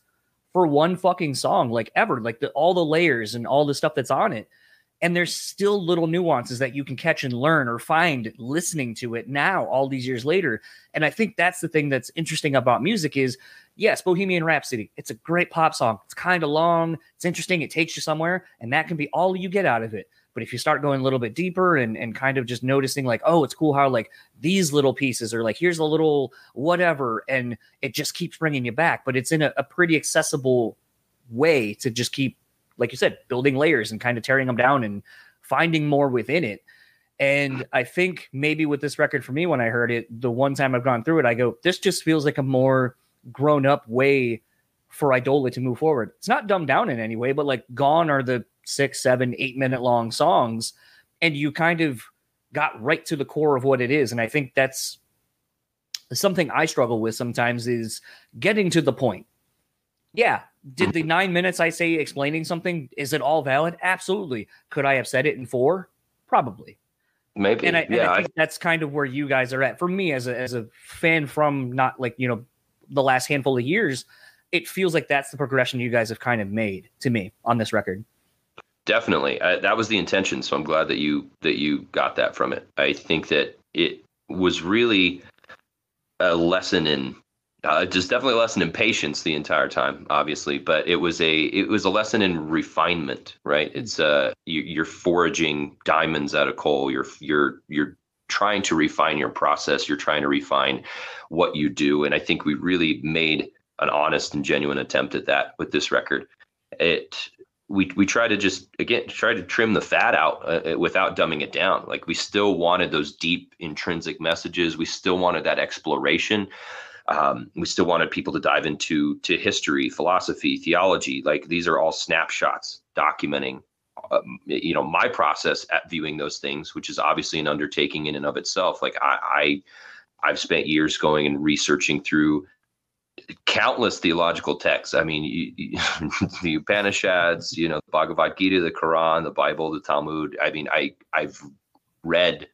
for one fucking song like ever. Like the, all the layers and all the stuff that's on it. And there's still little nuances that you can catch and learn or find listening to it now all these years later. And I think that's the thing that's interesting about music is yes, Bohemian Rhapsody, it's a great pop song. It's kind of long, it's interesting, it takes you somewhere, and that can be all you get out of it. But if you start going a little bit deeper and, and kind of just noticing, like, oh, it's cool how like these little pieces are like, here's a little whatever, and it just keeps bringing you back. But it's in a, a pretty accessible way to just keep, like you said, building layers and kind of tearing them down and finding more within it. And I think maybe with this record for me, when I heard it, the one time I've gone through it, I go, this just feels like a more grown up way for Eidola to move forward. It's not dumbed down in any way, but like gone are the six, seven, eight minute long songs, and you kind of got right to the core of what it is. And I think that's something I struggle with sometimes is getting to the point. Yeah, did the nine minutes I say explaining something is it all valid? Absolutely. Could I have said it in four? Probably. Maybe. And I, yeah, and I think I... that's kind of where you guys are at. For me, as a as a fan from not like you know the last handful of years, it feels like that's the progression you guys have kind of made to me on this record. Definitely, uh, that was the intention. So I'm glad that you that you got that from it. I think that it was really a lesson in uh, just definitely a lesson in patience the entire time, obviously, but it was a it was a lesson in refinement, right? It's uh you, you're foraging diamonds out of coal. You're you're you're trying to refine your process. You're trying to refine what you do, and I think we really made an honest and genuine attempt at that with this record. It we we try to just again try to trim the fat out uh, uh, without dumbing it down. Like we still wanted those deep intrinsic messages. We still wanted that exploration, Um, we still wanted people to dive into to history, philosophy, theology. Like these are all snapshots documenting um, you know my process at viewing those things which is obviously an undertaking in and of itself like i, I i've spent years going and researching through countless theological texts. I mean you, you, the upanishads you know the bhagavad gita the quran the bible the talmud. I mean i i've read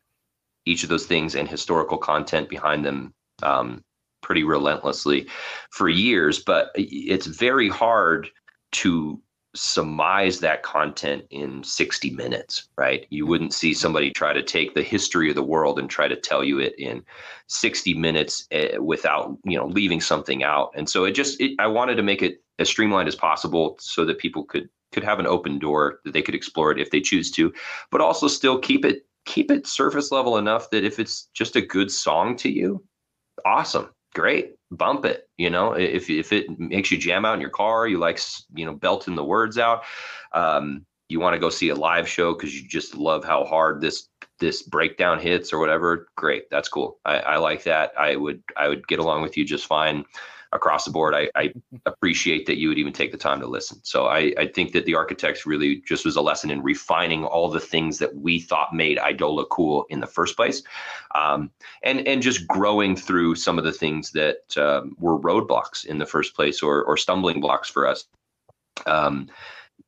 each of those things and historical content behind them um, pretty relentlessly for years but it's very hard to surmise that content in 60 minutes, right? You wouldn't see somebody try to take the history of the world and try to tell you it in 60 minutes uh, without, you know, leaving something out. And so it just it, I wanted to make it as streamlined as possible so that people could could have an open door that they could explore it if they choose to, but also still keep it keep it surface level enough that if it's just a good song to you, awesome great bump it you know? If, if it makes you jam out in your car you like you know belting the words out um, you want to go see a live show because you just love how hard this this breakdown hits or whatever great that's cool. I, I like that. I would i would get along with you just fine across the board. I, I, appreciate that you would even take the time to listen. So I, I, think that the architects really just was a lesson in refining all the things that we thought made Eidola cool in the first place, um, and and just growing through some of the things that um, were roadblocks in the first place or or stumbling blocks for us. Um,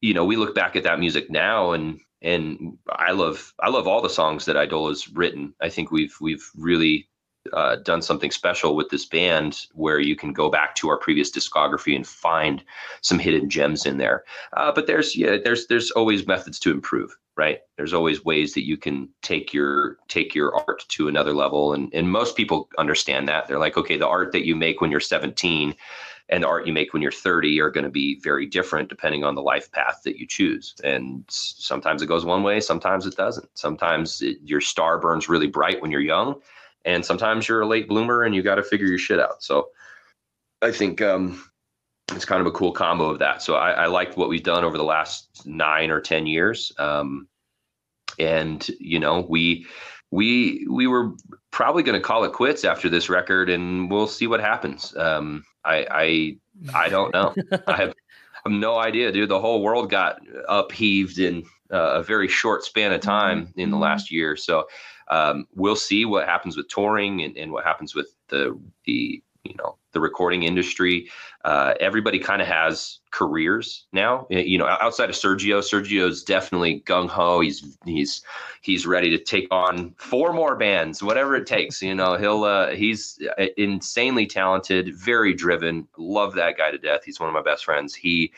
you know, we look back at that music now and and I love I love all the songs that Eidola's written. I think we've we've really uh, done something special with this band where you can go back to our previous discography and find some hidden gems in there. Uh, but there's yeah, there's there's always methods to improve, right? There's always ways that you can take your take your art to another level, and and most people understand that. They're like, okay, the art that you make when you're 17 and the art you make when you're 30 are going to be very different depending on the life path that you choose. And sometimes it goes one way, sometimes it doesn't. Sometimes it, your star burns really bright when you're young and sometimes you're a late bloomer and you got to figure your shit out. So I think um, it's kind of a cool combo of that. So I, I liked what we've done over the last nine or ten years, um, and you know we we we were probably going to call it quits after this record, and we'll see what happens. Um, I I I don't know. I have, I have no idea, dude. The whole world got upheaved in uh, a very short span of time in the mm-hmm. last year. So um, we'll see what happens with touring and, and what happens with the the you know the recording industry. Uh, everybody kind of has careers now. You know, outside of Sergio, Sergio's definitely gung ho. He's he's he's ready to take on four more bands, whatever it takes. You know, he'll uh, he's insanely talented, very driven. Love that guy to death. He's one of my best friends. He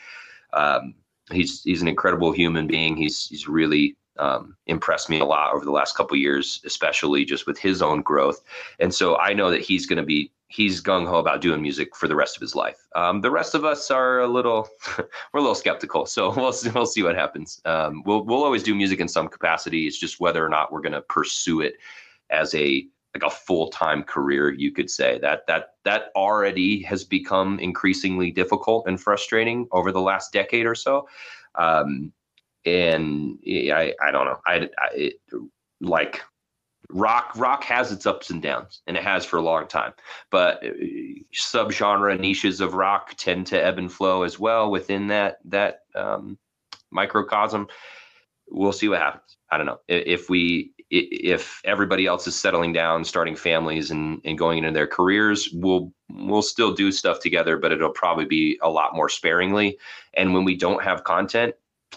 um, he's he's an incredible human being. He's he's really um, impressed me a lot over the last couple years, especially just with his own growth. And so I know that he's going to be he's gung ho about doing music for the rest of his life. Um, the rest of us are a little we're a little skeptical, so we'll see, we'll see what happens. Um, we'll we'll always do music in some capacity. It's just whether or not we're going to pursue it as a like a full-time career you could say that that that already has become increasingly difficult and frustrating over the last decade or so um, and I I don't know. I, I it, like rock rock has its ups and downs and it has for a long time. But uh, subgenre niches of rock tend to ebb and flow as well within that that um, microcosm. We'll see what happens. I don't know. If we if everybody else is settling down starting families and, and going into their careers we'll we'll still do stuff together but it'll probably be a lot more sparingly. And when we don't have content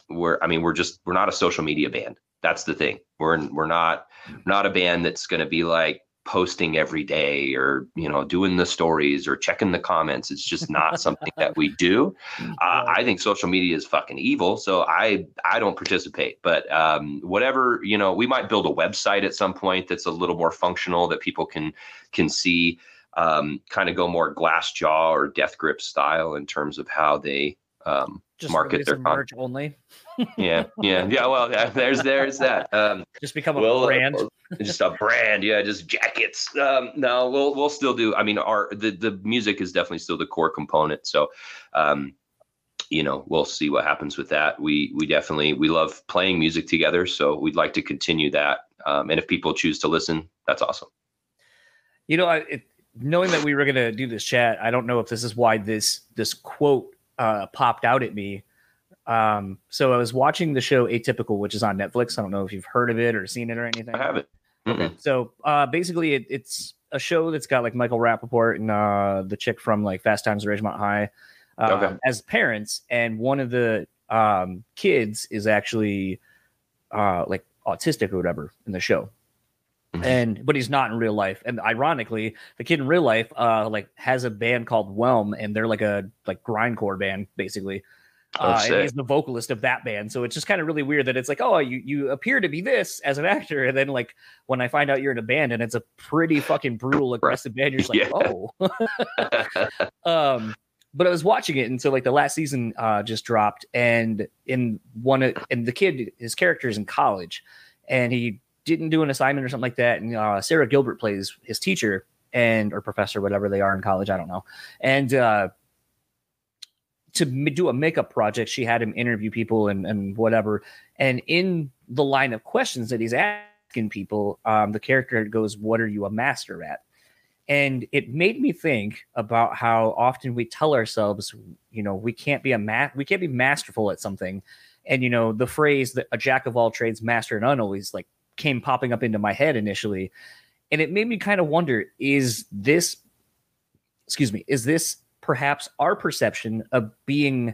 we're I mean we're just we're not a social media band. That's the thing. We're we're not not a band that's going to be like posting every day or you know doing the stories or checking the comments it's just not something that we do uh, i think social media is fucking evil so i i don't participate but um, whatever you know we might build a website at some point that's a little more functional that people can can see um, kind of go more Glassjaw or death grip style in terms of how they um, just market their merch only. yeah, yeah, yeah. Well, yeah, there's there's that. Um, just become a we'll, brand. Uh, just a brand, yeah. Just jackets. Um, no, we'll we'll still do. I mean, our the the music is definitely still the core component. So, um, you know, we'll see what happens with that. We we definitely we love playing music together, so we'd like to continue that. Um, and if people choose to listen, that's awesome. You know, I, it, knowing that we were gonna do this chat, I don't know if this is why this this quote uh, popped out at me. Um, so I was watching the show Atypical, which is on Netflix. I don't know if you've heard of it or seen it or anything. I haven't. Okay. So uh, basically, it, it's a show that's got like Michael Rapaport and uh, the chick from like Fast Times at Ridgemont High um, okay. as parents, and one of the um, kids is actually uh, like autistic or whatever in the show. Mm-hmm. And but he's not in real life. And ironically, the kid in real life uh like has a band called Whelm, and they're like a like grindcore band basically. Oh, uh, and he's the vocalist of that band. So it's just kind of really weird that it's like, oh, you you appear to be this as an actor, and then like when I find out you're in a band and it's a pretty fucking brutal, aggressive band, you're just like, yeah. oh. um, but I was watching it, and so like the last season uh, just dropped, and in one of, and the kid, his character is in college, and he didn't do an assignment or something like that, and uh, Sara Gilbert plays his teacher and or professor, whatever they are in college, I don't know, and. uh to do a makeup project, she had him interview people and, and whatever. And in the line of questions that he's asking people, um, the character goes, What are you a master at? And it made me think about how often we tell ourselves, you know, we can't be a ma- we can't be masterful at something. And you know, the phrase that a jack of all trades, master none always like came popping up into my head initially. And it made me kind of wonder, is this excuse me, is this perhaps our perception of being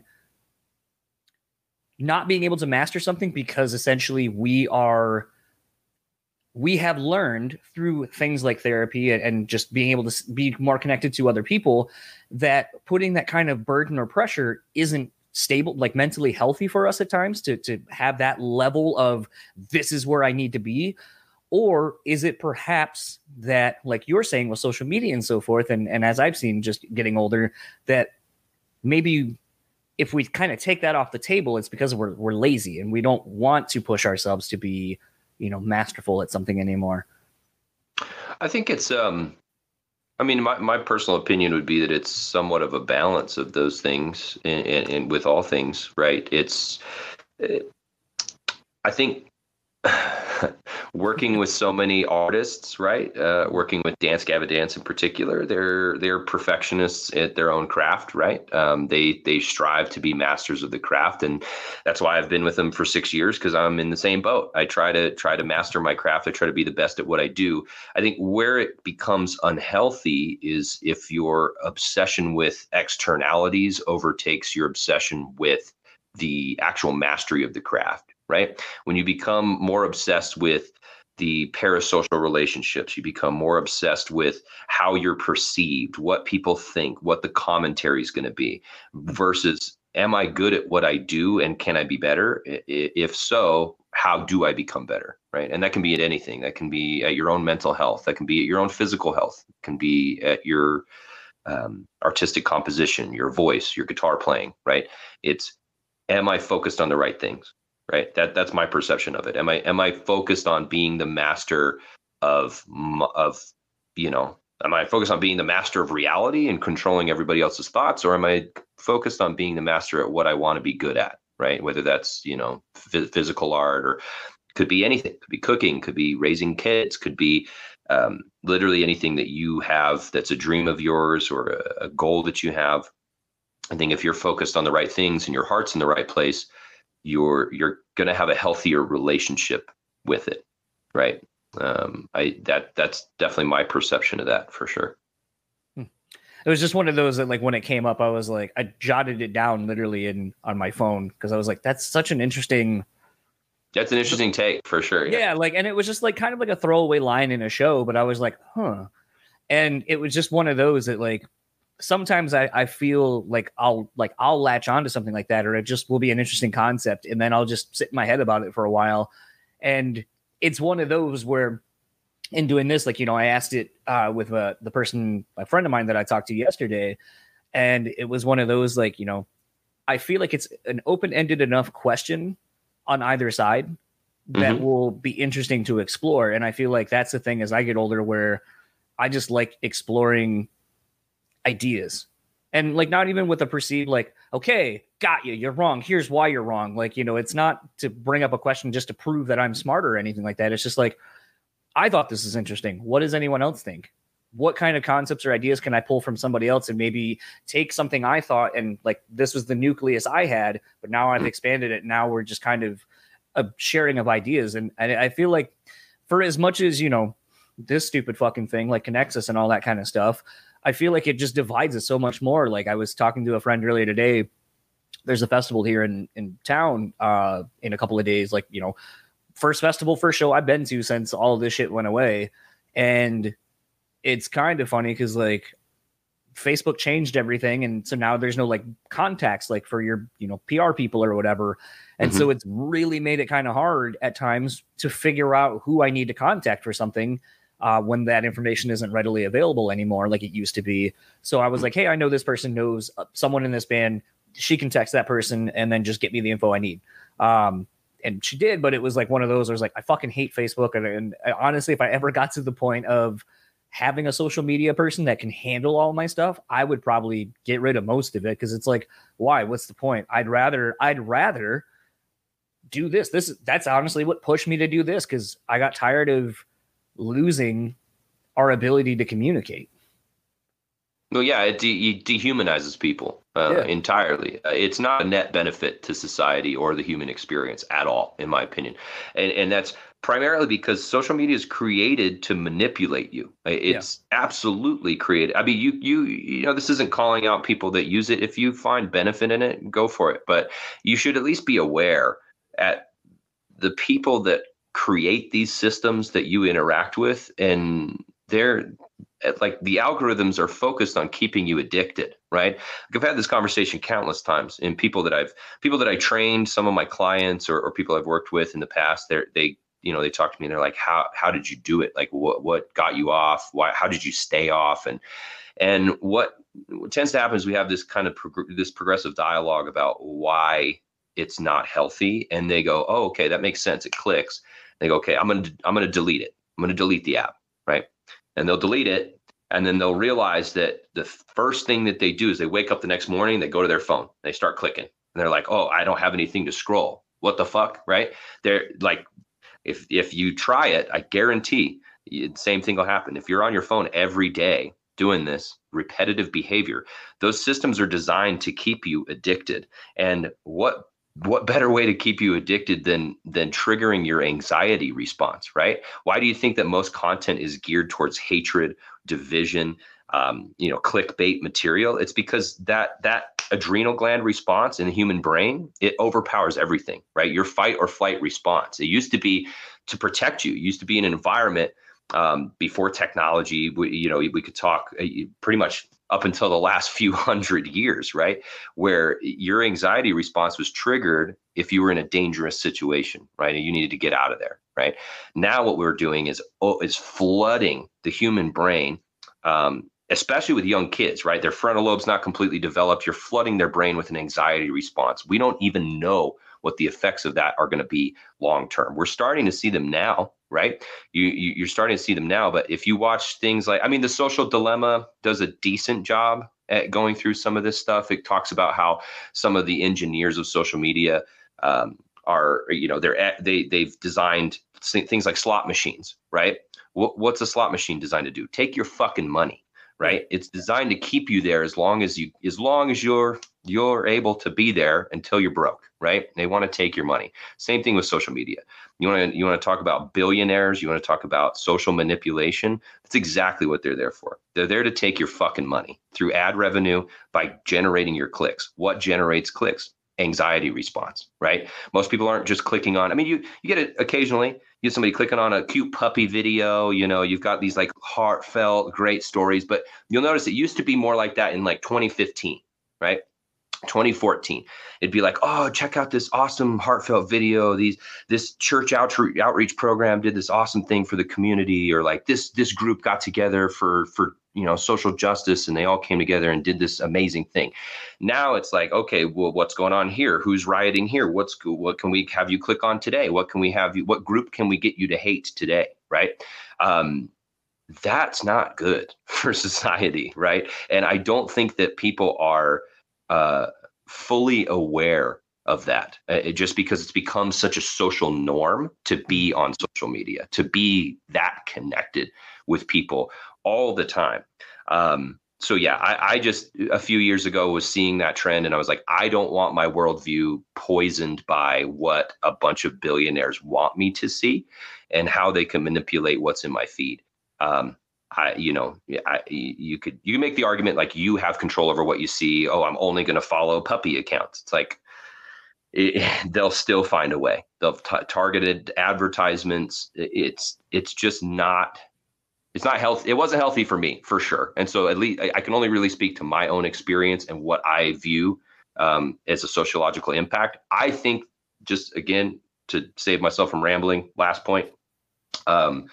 not being able to master something because essentially we are we have learned through things like therapy and just being able to be more connected to other people that putting that kind of burden or pressure isn't stable like mentally healthy for us at times to to have that level of this is where I need to be. Or is it perhaps that like you're saying with social media and so forth and and as i've seen just getting older that maybe if we kind of take that off the table it's because we're we're lazy and we don't want to push ourselves to be you know masterful at something anymore. I think it's um I mean, my, my personal opinion would be that it's somewhat of a balance of those things, and, and, and with all things, right? It's, it, I think working with so many artists, right? Uh, working with Dance Gavin Dance in particular, they're they're perfectionists at their own craft, right? Um, they they strive to be masters of the craft, and that's why I've been with them for six years because I'm in the same boat. I try to try to master my craft. I try to be the best at what I do. I think where it becomes unhealthy is if your obsession with externalities overtakes your obsession with the actual mastery of the craft right? When you become more obsessed with the parasocial relationships, you become more obsessed with how you're perceived, what people think, what the commentary is going to be, versus am I good at what I do and can I be better? If so, how do I become better? Right. And that can be at anything. That can be at your own mental health. That can be at your own physical health. It can be at your um, artistic composition, your voice, your guitar playing. Right. It's am I focused on the right things? Right? That that's my perception of it. Am i am i focused on being the master of of you know am i focused on being the master of reality and controlling everybody else's thoughts or am i focused on being the master at what i want to be good at right? Whether that's you know f- physical art or could be anything. Could be cooking could be raising kids could be um, literally anything that you have that's a dream of yours or a, a goal that you have. I think if you're focused on the right things and your heart's in the right place you're you're going to have a healthier relationship with it right um i that that's definitely my perception of that for sure hmm. it was just one of those that like when it came up i was like i jotted it down literally in on my phone because i was like that's such an interesting that's an interesting take for sure yeah. yeah like and it was just like kind of like a throwaway line in a show but i was like huh and it was just one of those that like sometimes I, I feel like I'll like I'll latch on to something like that, or it just will be an interesting concept, and then I'll just sit in my head about it for a while. And it's one of those where in doing this, like you know, I asked it uh, with uh, the person, a friend of mine that I talked to yesterday, and it was one of those like you know, I feel like it's an open ended enough question on either side that mm-hmm. will be interesting to explore. And I feel like that's the thing as I get older where I just like exploring ideas. And like not even with a perceived like okay got you you're wrong here's why you're wrong. Like you know it's not to bring up a question just to prove that i'm smarter or anything like that. It's just like i thought this is interesting. What does anyone else think? What kind of concepts or ideas can I pull from somebody else and maybe take something I thought and like this was the nucleus I had, but now I've expanded it. Now we're just kind of a sharing of ideas. And, and I feel like for as much as, you know, this stupid fucking thing like connects us and all that kind of stuff, I feel like it just divides us so much more. Like I was talking to a friend earlier today. There's a festival here in, in town uh, in a couple of days. Like, you know, first festival, first show I've been to since all this shit went away. And it's kind of funny because like Facebook changed everything, and so now there's no like contacts like for your you know PR people or whatever, and mm-hmm. so it's really made it kind of hard at times to figure out who I need to contact for something uh, when that information isn't readily available anymore like it used to be. So I was like, hey, I know this person knows uh, someone in this band. She can text that person and then just get me the info I need. Um, and she did, but it was like one of those. I was like, I fucking hate Facebook, and, and honestly, if I ever got to the point of having a social media person that can handle all my stuff, I would probably get rid of most of it because it's like, why? What's the point? I'd rather, I'd rather do this. This that's honestly what pushed me to do this because I got tired of losing our ability to communicate. Well, yeah, it, de- it dehumanizes people uh, yeah. entirely. Uh, it's not a net benefit to society or the human experience at all, in my opinion. And and that's primarily because social media is created to manipulate you. It's yeah. absolutely created. I mean, you you you know, this isn't calling out people that use it. If you find benefit in it, go for it. But you should at least be aware at the people that create these systems that you interact with and they're eh, like the algorithms are focused on keeping you addicted right? I've had this conversation countless times in people that i've people that i trained some of my clients or, or people i've worked with in the past they they you know they talk to me and they're like how how did you do it? Like what what got you off? Why how did you stay off? And and what, what tends to happen is we have this kind of this progressive dialogue about why it's not healthy and they go oh okay that makes sense. It clicks they go okay i'm gonna i'm gonna delete it. I'm gonna delete the app right? And they'll delete it and then they'll realize that the first thing that they do is they wake up the next morning they go to their phone they start clicking. And they're like oh i don't have anything to scroll. What the fuck right? They're like if if you try it, I guarantee the same thing will happen. If you're on your phone every day doing this repetitive behavior, those systems are designed to keep you addicted. And what what better way to keep you addicted than than triggering your anxiety response, right? Why do you think that most content is geared towards hatred, division, um, you know, clickbait material? It's because that that adrenal gland response in the human brain, it overpowers everything, right? Your fight or flight response. It used to be to protect you. It used to be an environment um, before technology. We, you know, we could talk uh, pretty much up until the last few hundred years, right? Where your anxiety response was triggered if you were in a dangerous situation, right? And you needed to get out of there, right? Now what we're doing is oh, is flooding the human brain um, especially with young kids, right? Their frontal lobe's not completely developed. You're flooding their brain with an anxiety response. We don't even know what the effects of that are going to be long term. We're starting to see them now, right? You, you are starting to see them now. But if you watch things like, I mean, the Social Dilemma does a decent job at going through some of this stuff. It talks about how some of the engineers of social media um, are, you know, they're they they've designed things like slot machines, right? What, what's a slot machine designed to do? Take your fucking money right? It's designed to keep you there as long as you as long as you're you're able to be there until you're broke right? They want to take your money. Same thing with social media. You want to you want to talk about billionaires you want to talk about social manipulation that's exactly what they're there for. They're there to take your fucking money through ad revenue by generating your clicks. What generates clicks? Anxiety response right? Most people aren't just clicking on i mean you you get it occasionally somebody clicking on a cute puppy video you know you've got these like heartfelt great stories but you'll notice it used to be more like that in like 2015 right 2014 it'd be like oh check out this awesome heartfelt video. These this church outreach outreach program did this awesome thing for the community or like this this group got together for for you know social justice and they all came together and did this amazing thing. Now it's like okay well what's going on here? Who's rioting here? What's what can we have you click on today? What can we have you what group can we get you to hate today? Right? Um, that's not good for society right? And i don't think that people are uh, fully aware of that uh, it, just because it's become such a social norm to be on social media to be that connected with people all the time. Um, so yeah, I, I, just a few years ago was seeing that trend, and I was like, I don't want my worldview poisoned by what a bunch of billionaires want me to see, and how they can manipulate what's in my feed. Um, I, you know, I, you could you make the argument like you have control over what you see. Oh, I'm only going to follow puppy accounts. It's like it, they'll still find a way. They'll t- targeted advertisements. It's it's just not it's not healthy. It wasn't healthy for me for sure. And so at least I, I can only really speak to my own experience and what I view um, as a sociological impact. I think just again to save myself from rambling. Last point. Um,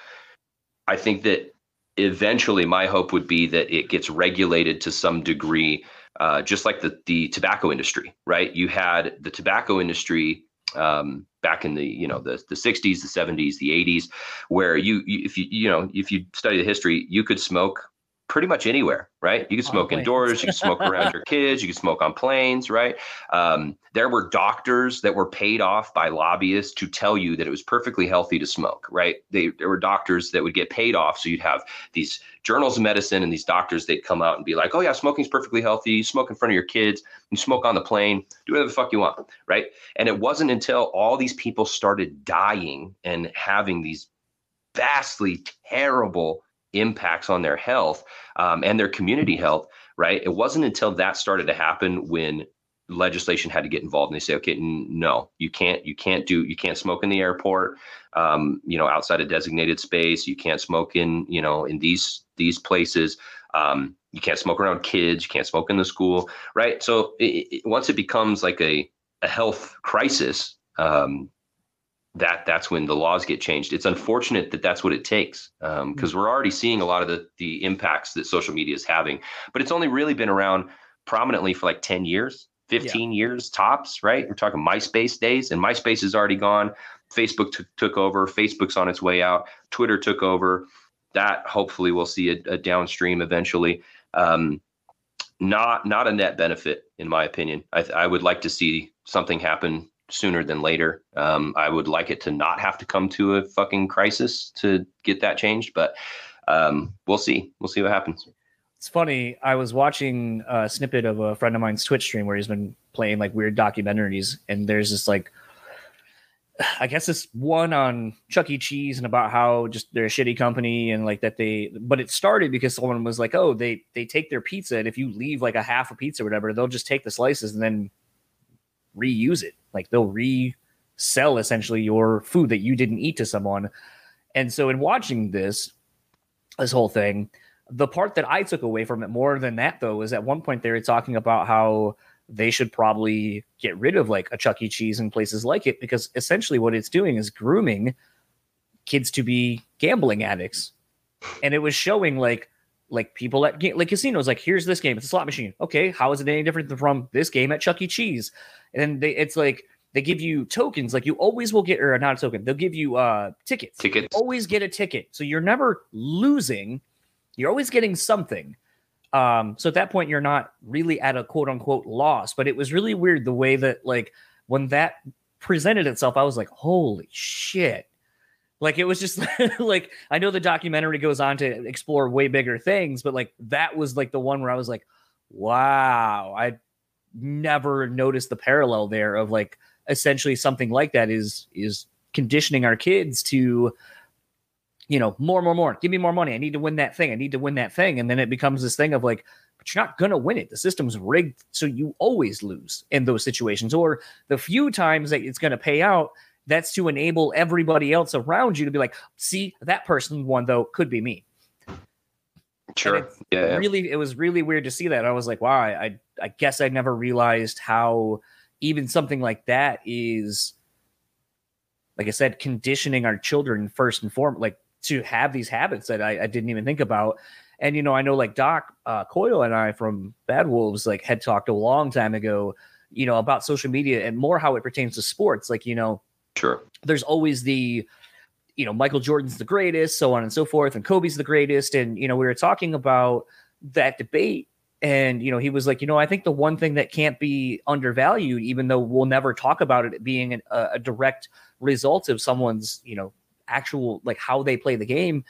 I think that eventually my hope would be that it gets regulated to some degree, uh, just like the the tobacco industry. Right? You had the tobacco industry um, back in the you know the the 60s the 70s the 80s where you, you, if you you know if you study the history you could smoke pretty much anywhere, right? You can smoke indoors, you can smoke around your kids, you can smoke on planes, right? Um, there were doctors that were paid off by lobbyists to tell you that it was perfectly healthy to smoke, right? They, there were doctors that would get paid off. So you'd have these journals of medicine and these doctors, they'd come out and be like, oh, yeah, smoking's perfectly healthy. You smoke in front of your kids, you smoke on the plane, do whatever the fuck you want, right? And it wasn't until all these people started dying and having these vastly terrible impacts on their health um, and their community health, right? It wasn't until that started to happen when legislation had to get involved and they say okay no you can't you can't do you can't smoke in the airport um, you know outside a designated space. You can't smoke in you know in these these places. Um, you can't smoke around kids. You can't smoke in the school right? So it, it, once it becomes like a, a health crisis um, that that's when the laws get changed. It's unfortunate that that's what it takes because um, mm. we're already seeing a lot of the the impacts that social media is having, but it's only really been around prominently for like ten years, fifteen yeah. years tops. Right? We're talking MySpace days, and MySpace is already gone. Facebook t- took over. Facebook's on its way out. Twitter took over. That hopefully we'll see a, a downstream eventually. Um, not not a net benefit in my opinion. I, I would like to see something happen sooner than later. Um, I would like it to not have to come to a fucking crisis to get that changed, but um, we'll see. We'll see what happens. It's funny. I was watching a snippet of a friend of mine's Twitch stream where he's been playing like weird documentaries, and there's this like, I guess this one on Chuck E. Cheese and about how just they're a shitty company and like that they. But it started because someone was like, "Oh, they they take their pizza, and if you leave like a half a pizza or whatever, they'll just take the slices and then reuse it. Like they'll resell essentially your food that you didn't eat to someone. And so in watching this, this whole thing, the part that I took away from it more than that though is at one point they were talking about how they should probably get rid of like a Chuck E. Cheese and places like it because essentially what it's doing is grooming kids to be gambling addicts. And it was showing like like people at like casinos like here's this game it's a slot machine. Okay how is it any different from this game at chuck e. Cheese? And they it's like they give you tokens like you always will get or not a token they'll give you uh tickets. Tickets. You always get a ticket so you're never losing you're always getting something. Um so at that point you're not really at a quote unquote loss but it was really weird the way that like when that presented itself i was like holy shit like it was just like I know the documentary goes on to explore way bigger things, but like that was like the one where I was like, wow, I never noticed the parallel there of like essentially something like that is is conditioning our kids to you know more more more give me more money i need to win that thing i need to win that thing. And then it becomes this thing of like but you're not going to win it. The system's rigged so you always lose in those situations. Or the few times that it's going to pay out that's to enable everybody else around you to be like, see, that person won though could be me. Sure. Yeah. Really, it was really weird to see that. I was like, wow, I, I guess I never realized how even something like that is, like I said, conditioning our children first and foremost, like to have these habits that I, I didn't even think about. And you know, I know like Doc uh, Coyle and I from Bad Wolves like had talked a long time ago, you know, about social media and more how it pertains to sports. Like you know, Sure. There's always the, you know, Michael Jordan's the greatest, so on and so forth, and Kobe's the greatest. And, you know, we were talking about that debate. And, you know, he was like, you know, I think the one thing that can't be undervalued, even though we'll never talk about it being an, a, a direct result of someone's, you know, actual, like how they play the game,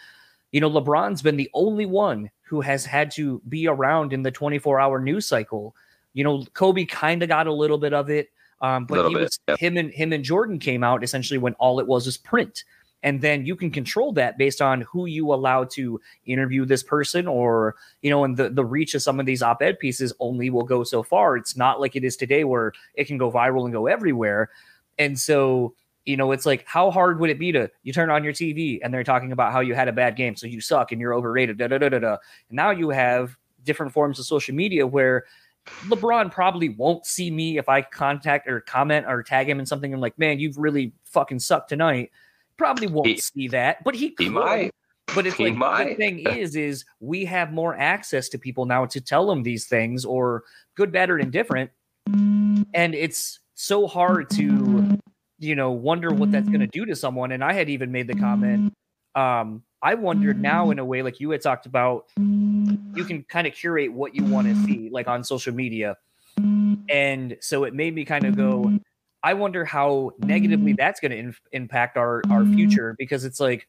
You know, LeBron's been the only one who has had to be around in the 24 hour news cycle. You know, Kobe kind of got a little bit of it. Um, but he bit, was yeah. him and him and Jordan came out essentially when all it was was print and then you can control that based on who you allow to interview this person or you know and the, the reach of some of these op-ed pieces only will go so far it's not like it is today where it can go viral and go everywhere and so you know it's like how hard would it be to you turn on your tv and they're talking about how you had a bad game so you suck and you're overrated da, da, da, da, da. And now you have different forms of social media where LeBron probably won't see me if I contact or comment or tag him in something. I'm like, man, you've really fucking sucked tonight. Probably won't he, see that, but he, could. he might. But it's like might. the thing is, is we have more access to people now to tell them these things, or good, bad, or indifferent, and it's so hard to, you know, wonder what that's going to do to someone. And I had even made the comment. Um, I wondered now mm. in a way, like you had talked about, you can kind of curate what you want to see, like on social media, and so it made me kind of go I wonder how negatively that's going to in- impact our our future because it's like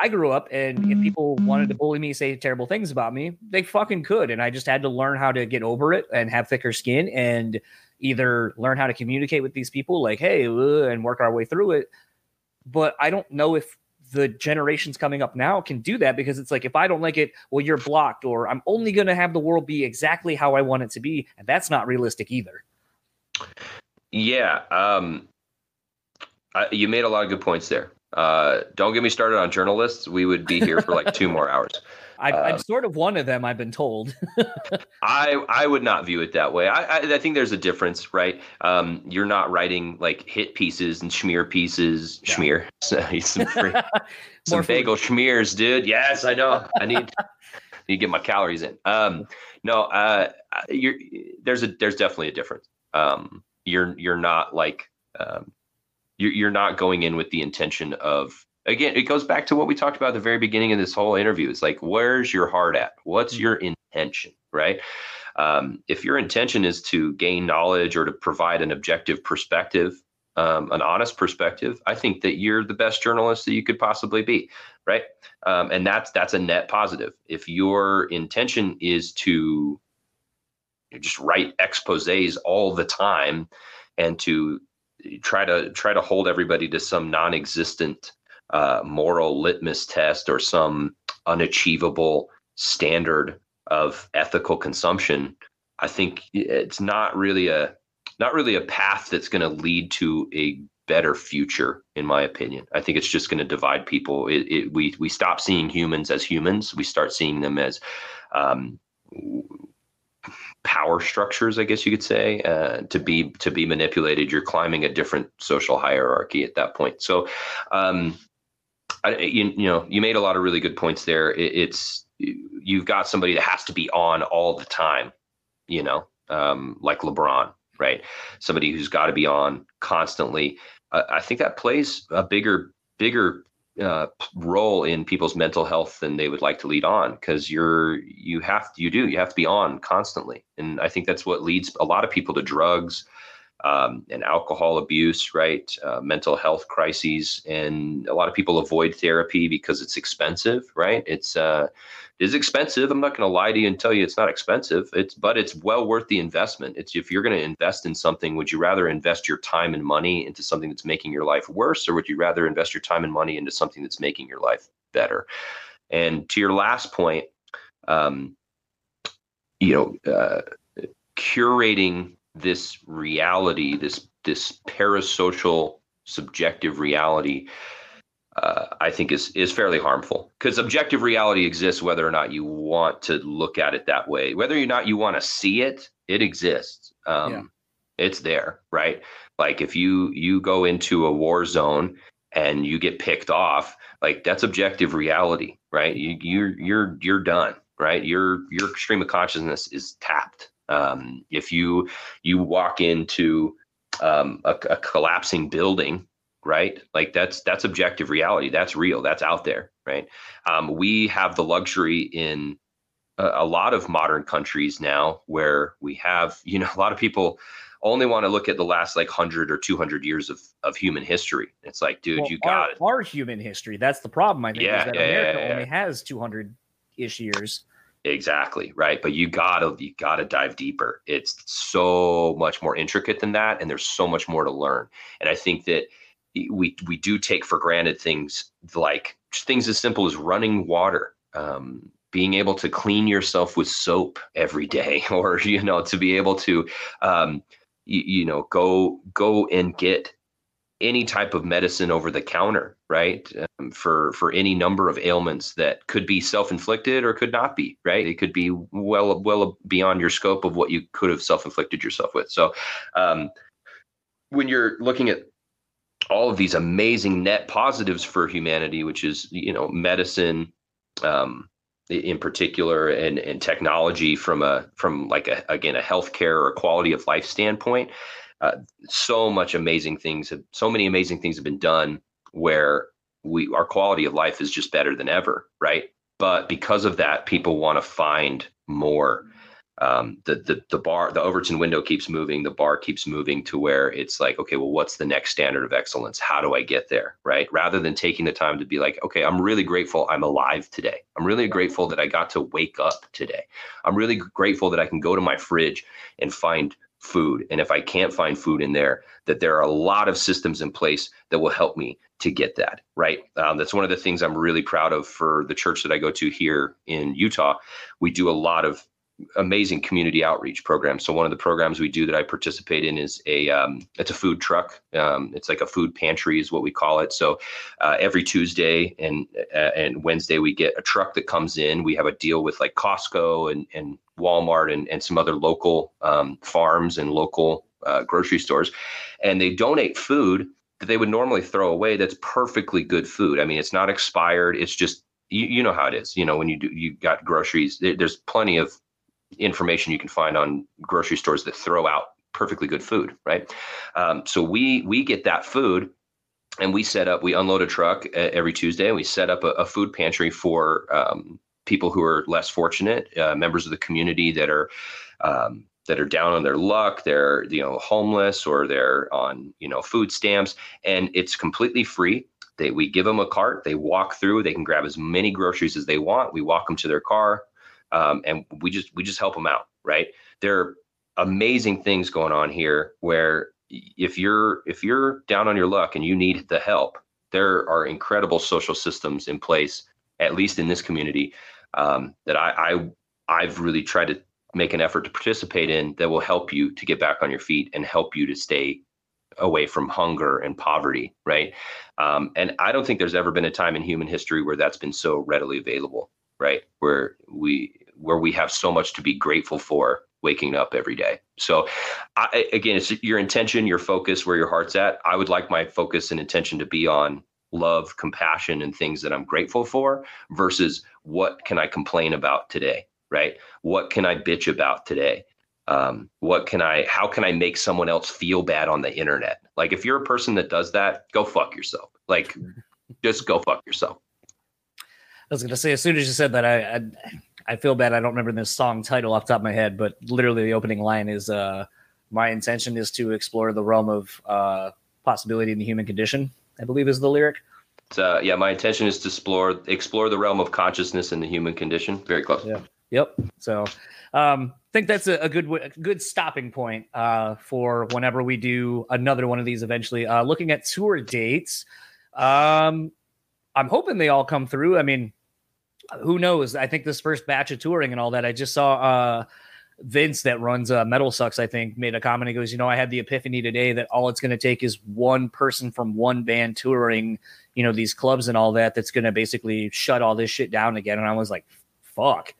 I grew up and if people wanted to bully me, say terrible things about me, they fucking could, and I just had to learn how to get over it and have thicker skin and either learn how to communicate with these people, like hey, and work our way through it. But I don't know if the generations coming up now can do that because it's like if I don't like it, well, you're blocked, or I'm only going to have the world be exactly how I want it to be, and that's not realistic either. Yeah, um, I, you made a lot of good points there. Uh, don't get me started on journalists. We would be here for like two more hours. I, um, sort of one of them. I've been told. I I would not view it that way. I I, I think there's a difference, right? Um, you're not writing like hit pieces and schmear pieces. Yeah. Schmear, some free, some bagel schmears, dude. Yes, I know. I need need to get my calories in. Um, no, uh, you're there's a there's definitely a difference. Um, you're you're not like um, you're you're not going in with the intention of again it goes back to what we talked about at the very beginning of this whole interview. It's like where's your heart at? What's mm-hmm. your intention right? Um, if your intention is to gain knowledge or to provide an objective perspective um, an honest perspective i think that you're the best journalist that you could possibly be right? Um, and that's that's a net positive. If your intention is to just write exposés all the time and to try to try to hold everybody to some non-existent uh, moral litmus test or some unachievable standard of ethical consumption i think it's not really a not really a path that's going to lead to a better future in my opinion i think it's just going to divide people it, it, we we stop seeing humans as humans we start seeing them as um, power structures, I guess you could say, uh, to be to be manipulated. You're climbing a different social hierarchy at that point. So, um, I, you, you know, you made a lot of really good points there. It, it's you've got somebody that has to be on all the time, you know, um, like LeBron, right? Somebody who's got to be on constantly. I think that plays a bigger bigger uh, role in people's mental health than they would like to lead on because you're you have you do you have to be on constantly and i think that's what leads a lot of people to drugs um, and alcohol abuse right uh, mental health crises and a lot of people avoid therapy because it's expensive right it's uh, is expensive. I'm not going to lie to you and tell you it's not expensive. It's but it's well worth the investment. It's if you're going to invest in something, would you rather invest your time and money into something that's making your life worse, or would you rather invest your time and money into something that's making your life better? And to your last point, um, you know, uh, curating this reality, this this parasocial subjective reality uh, I think is is fairly harmful because objective reality exists whether or not you want to look at it that way. Whether or not you want to see it, it exists. Um, yeah. It's there, right? Like if you you go into a war zone and you get picked off, like that's objective reality, right? You you're you're you're done, right? Your your stream of consciousness is tapped. Um, if you you walk into um, a, a collapsing building right like that's that's objective reality that's real that's out there right um, we have the luxury in a, a lot of modern countries now where we have, you know, a lot of people only want to look at the last like 100 or 200 years of, of human history. It's like, dude, well, you got our, it. Our human history. That's the problem, I think, yeah, is that yeah, America yeah, only has 200 ish years. Exactly right, but you gotta you gotta dive deeper. It's so much more intricate than that, and there's so much more to learn. And I think that we we do take for granted things like things as simple as running water, um, being able to clean yourself with soap every day, or you know to be able to um, you, you know go go and get any type of medicine over the counter, right? Um, for for any number of ailments that could be self-inflicted or could not be, right? It could be well well beyond your scope of what you could have self-inflicted yourself with. So, um, when you're looking at all of these amazing net positives for humanity, which is you know medicine, um, in particular, and and technology from a from like a again a healthcare or quality of life standpoint uh, so much amazing things have so many amazing things have been done where we our quality of life is just better than ever right? But because of that people want to find more. Um, the, the the bar the overton window keeps moving the bar keeps moving to where it's like okay well what's the next standard of excellence? How do i get there right? Rather than taking the time to be like okay i'm really grateful i'm alive today. I'm really grateful that i got to wake up today. I'm really grateful that i can go to my fridge and find food. And if I can't find food in there, that there are a lot of systems in place that will help me to get that right. Um, that's one of the things I'm really proud of for the church that I go to here in Utah. We do a lot of amazing community outreach programs. So one of the programs we do that I participate in is a um, it's a food truck. Um, it's like a food pantry is what we call it. So uh, every Tuesday and uh, and Wednesday we get a truck that comes in. We have a deal with like Costco and and Walmart and, and some other local um, farms and local uh, grocery stores, and they donate food that they would normally throw away. That's perfectly good food. I mean, it's not expired. It's just you, you know how it is. You know when you do you got groceries. There, there's plenty of information you can find on grocery stores that throw out perfectly good food, right? Um, so we we get that food and we set up we unload a truck every tuesday and we set up a, a food pantry for um, people who are less fortunate, uh, members of the community that are um, that are down on their luck, they're you know homeless or they're on you know food stamps, and it's completely free. They we give them a cart, they walk through, they can grab as many groceries as they want. We walk them to their car, um, and we just we just help them out. Right? There are amazing things going on here where if you're if you're down on your luck and you need the help, there are incredible social systems in place, at least in this community, um, that I, I I've really tried to make an effort to participate in that will help you to get back on your feet and help you to stay away from hunger and poverty, right? Um, and I don't think there's ever been a time in human history where that's been so readily available, right? Where we where we have so much to be grateful for waking up every day. So, I, again, it's your intention, your focus, where your heart's at. I would like my focus and intention to be on love, compassion, and things that I'm grateful for versus what can I complain about today, right? What can I bitch about today? Um, what can I, how can I make someone else feel bad on the internet? Like, if you're a person that does that, go fuck yourself. Like, just go fuck yourself. I was going to say, as soon as you said that, I, I, I feel bad. I don't remember this song title off the top of my head, but literally the opening line is, uh, my intention is to explore the realm of uh, possibility in the human condition I believe is the lyric. Uh, yeah, my intention is to explore explore the realm of consciousness and the human condition. Very close. Yeah. Yep. So, um, I think that's a, a good a good stopping point uh, for whenever we do another one of these eventually. Uh, looking at tour dates, um, I'm hoping they all come through. I mean, who knows? I think this first batch of touring and all that. I just saw uh, Vince that runs uh, Metal Sucks, I think, made a comment. He goes, you know, I had the epiphany today that all it's going to take is one person from one band touring, you know, these clubs and all that. That's going to basically shut all this shit down again. And I was like, fuck.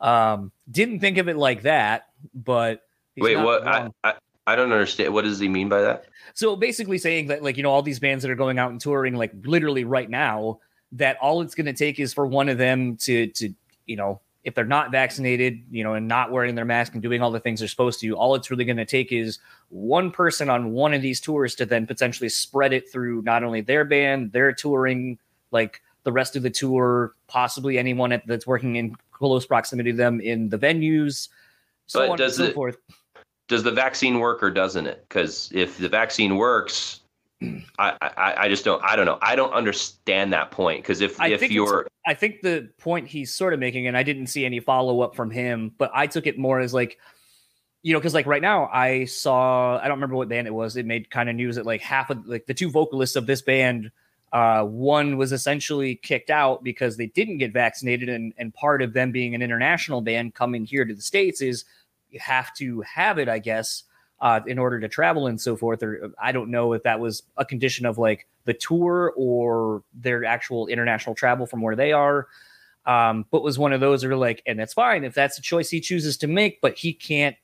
Um, didn't think of it like that, but wait, what? I, I, I don't understand. What does he mean by that? So basically saying that, like, you know, all these bands that are going out and touring, like, literally right now, that all it's going to take is for one of them to, to, you know, if they're not vaccinated, you know, and not wearing their mask and doing all the things they're supposed to, all it's really going to take is one person on one of these tours to then potentially spread it through not only their band, their touring, like the rest of the tour, possibly anyone at, that's working in close proximity to them in the venues, so But on does and so it- forth. Does the vaccine work or doesn't it? Because if the vaccine works, I, I I just don't I don't know I don't understand that point because if I if you're I think the point he's sort of making, and I didn't see any follow up from him, but I took it more as like, you know, because like right now I saw, I don't remember what band it was. It made kind of news that like half of like the two vocalists of this band, uh, one was essentially kicked out because they didn't get vaccinated, and and part of them being an international band coming here to the states is you have to have it, I guess. Uh, in order to travel and so forth, or I don't know if that was a condition of like the tour or their actual international travel from where they are. Um, but was one of those where like, and that's fine if that's a choice he chooses to make, but he can't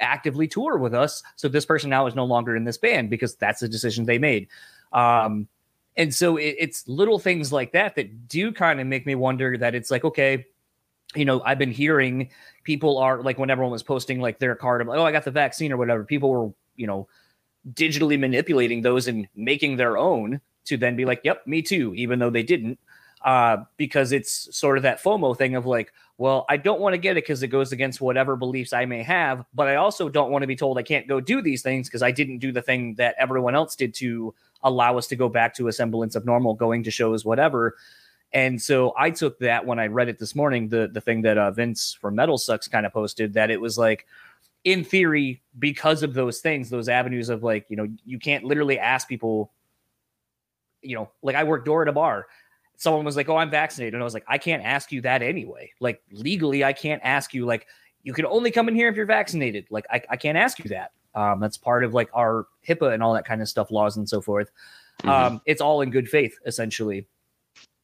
actively tour with us. So this person now is no longer in this band because that's a decision they made. Um, and so it, it's little things like that that do kind of make me wonder that it's like, okay, you know, I've been hearing people are like when everyone was posting like their card of like, oh, I got the vaccine or whatever, people were, you know, digitally manipulating those and making their own to then be like, yep, me too, even though they didn't. Uh, because it's sort of that FOMO thing of like, well, I don't want to get it because it goes against whatever beliefs I may have, but I also don't want to be told I can't go do these things because I didn't do the thing that everyone else did to allow us to go back to a semblance of normal, going to shows, whatever. And so I took that when I read it this morning, the the thing that uh, Vince from Metal Sucks kind of posted that it was like, in theory, because of those things, those avenues of like, you know, you can't literally ask people, you know, like I work door at a bar. Someone was like, "Oh, I'm vaccinated," and I was like, "I can't ask you that anyway. Like legally, I can't ask you. Like you can only come in here if you're vaccinated. Like I, I can't ask you that. Um, that's part of like our HIPAA and all that kind of stuff, laws and so forth. Mhm. Um, it's all in good faith, essentially.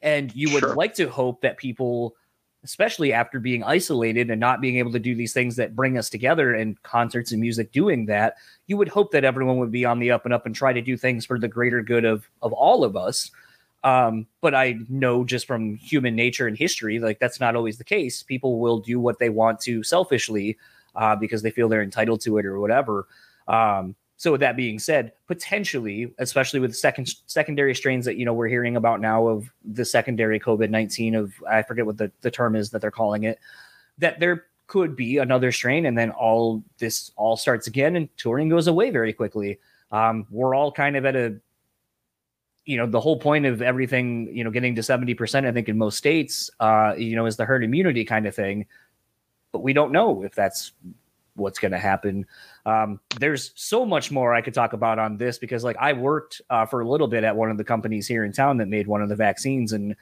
And you would Sure. like to hope that people, especially after being isolated and not being able to do these things that bring us together and concerts and music doing that, you would hope that everyone would be on the up and up and try to do things for the greater good of of all of us. Um, but I know just from human nature and history, like that's not always the case. People will do what they want to selfishly uh, because they feel they're entitled to it or whatever. Um, so with that being said, potentially, especially with second secondary strains that you know we're hearing about now of the secondary COVID nineteen of I forget what the, the term is that they're calling it, that there could be another strain, and then all this all starts again, and touring goes away very quickly. Um, we're all kind of at a you know the whole point of everything you know getting to 70% i think in most states uh you know is the herd immunity kind of thing but we don't know if that's what's going to happen um there's so much more i could talk about on this because like i worked uh, for a little bit at one of the companies here in town that made one of the vaccines and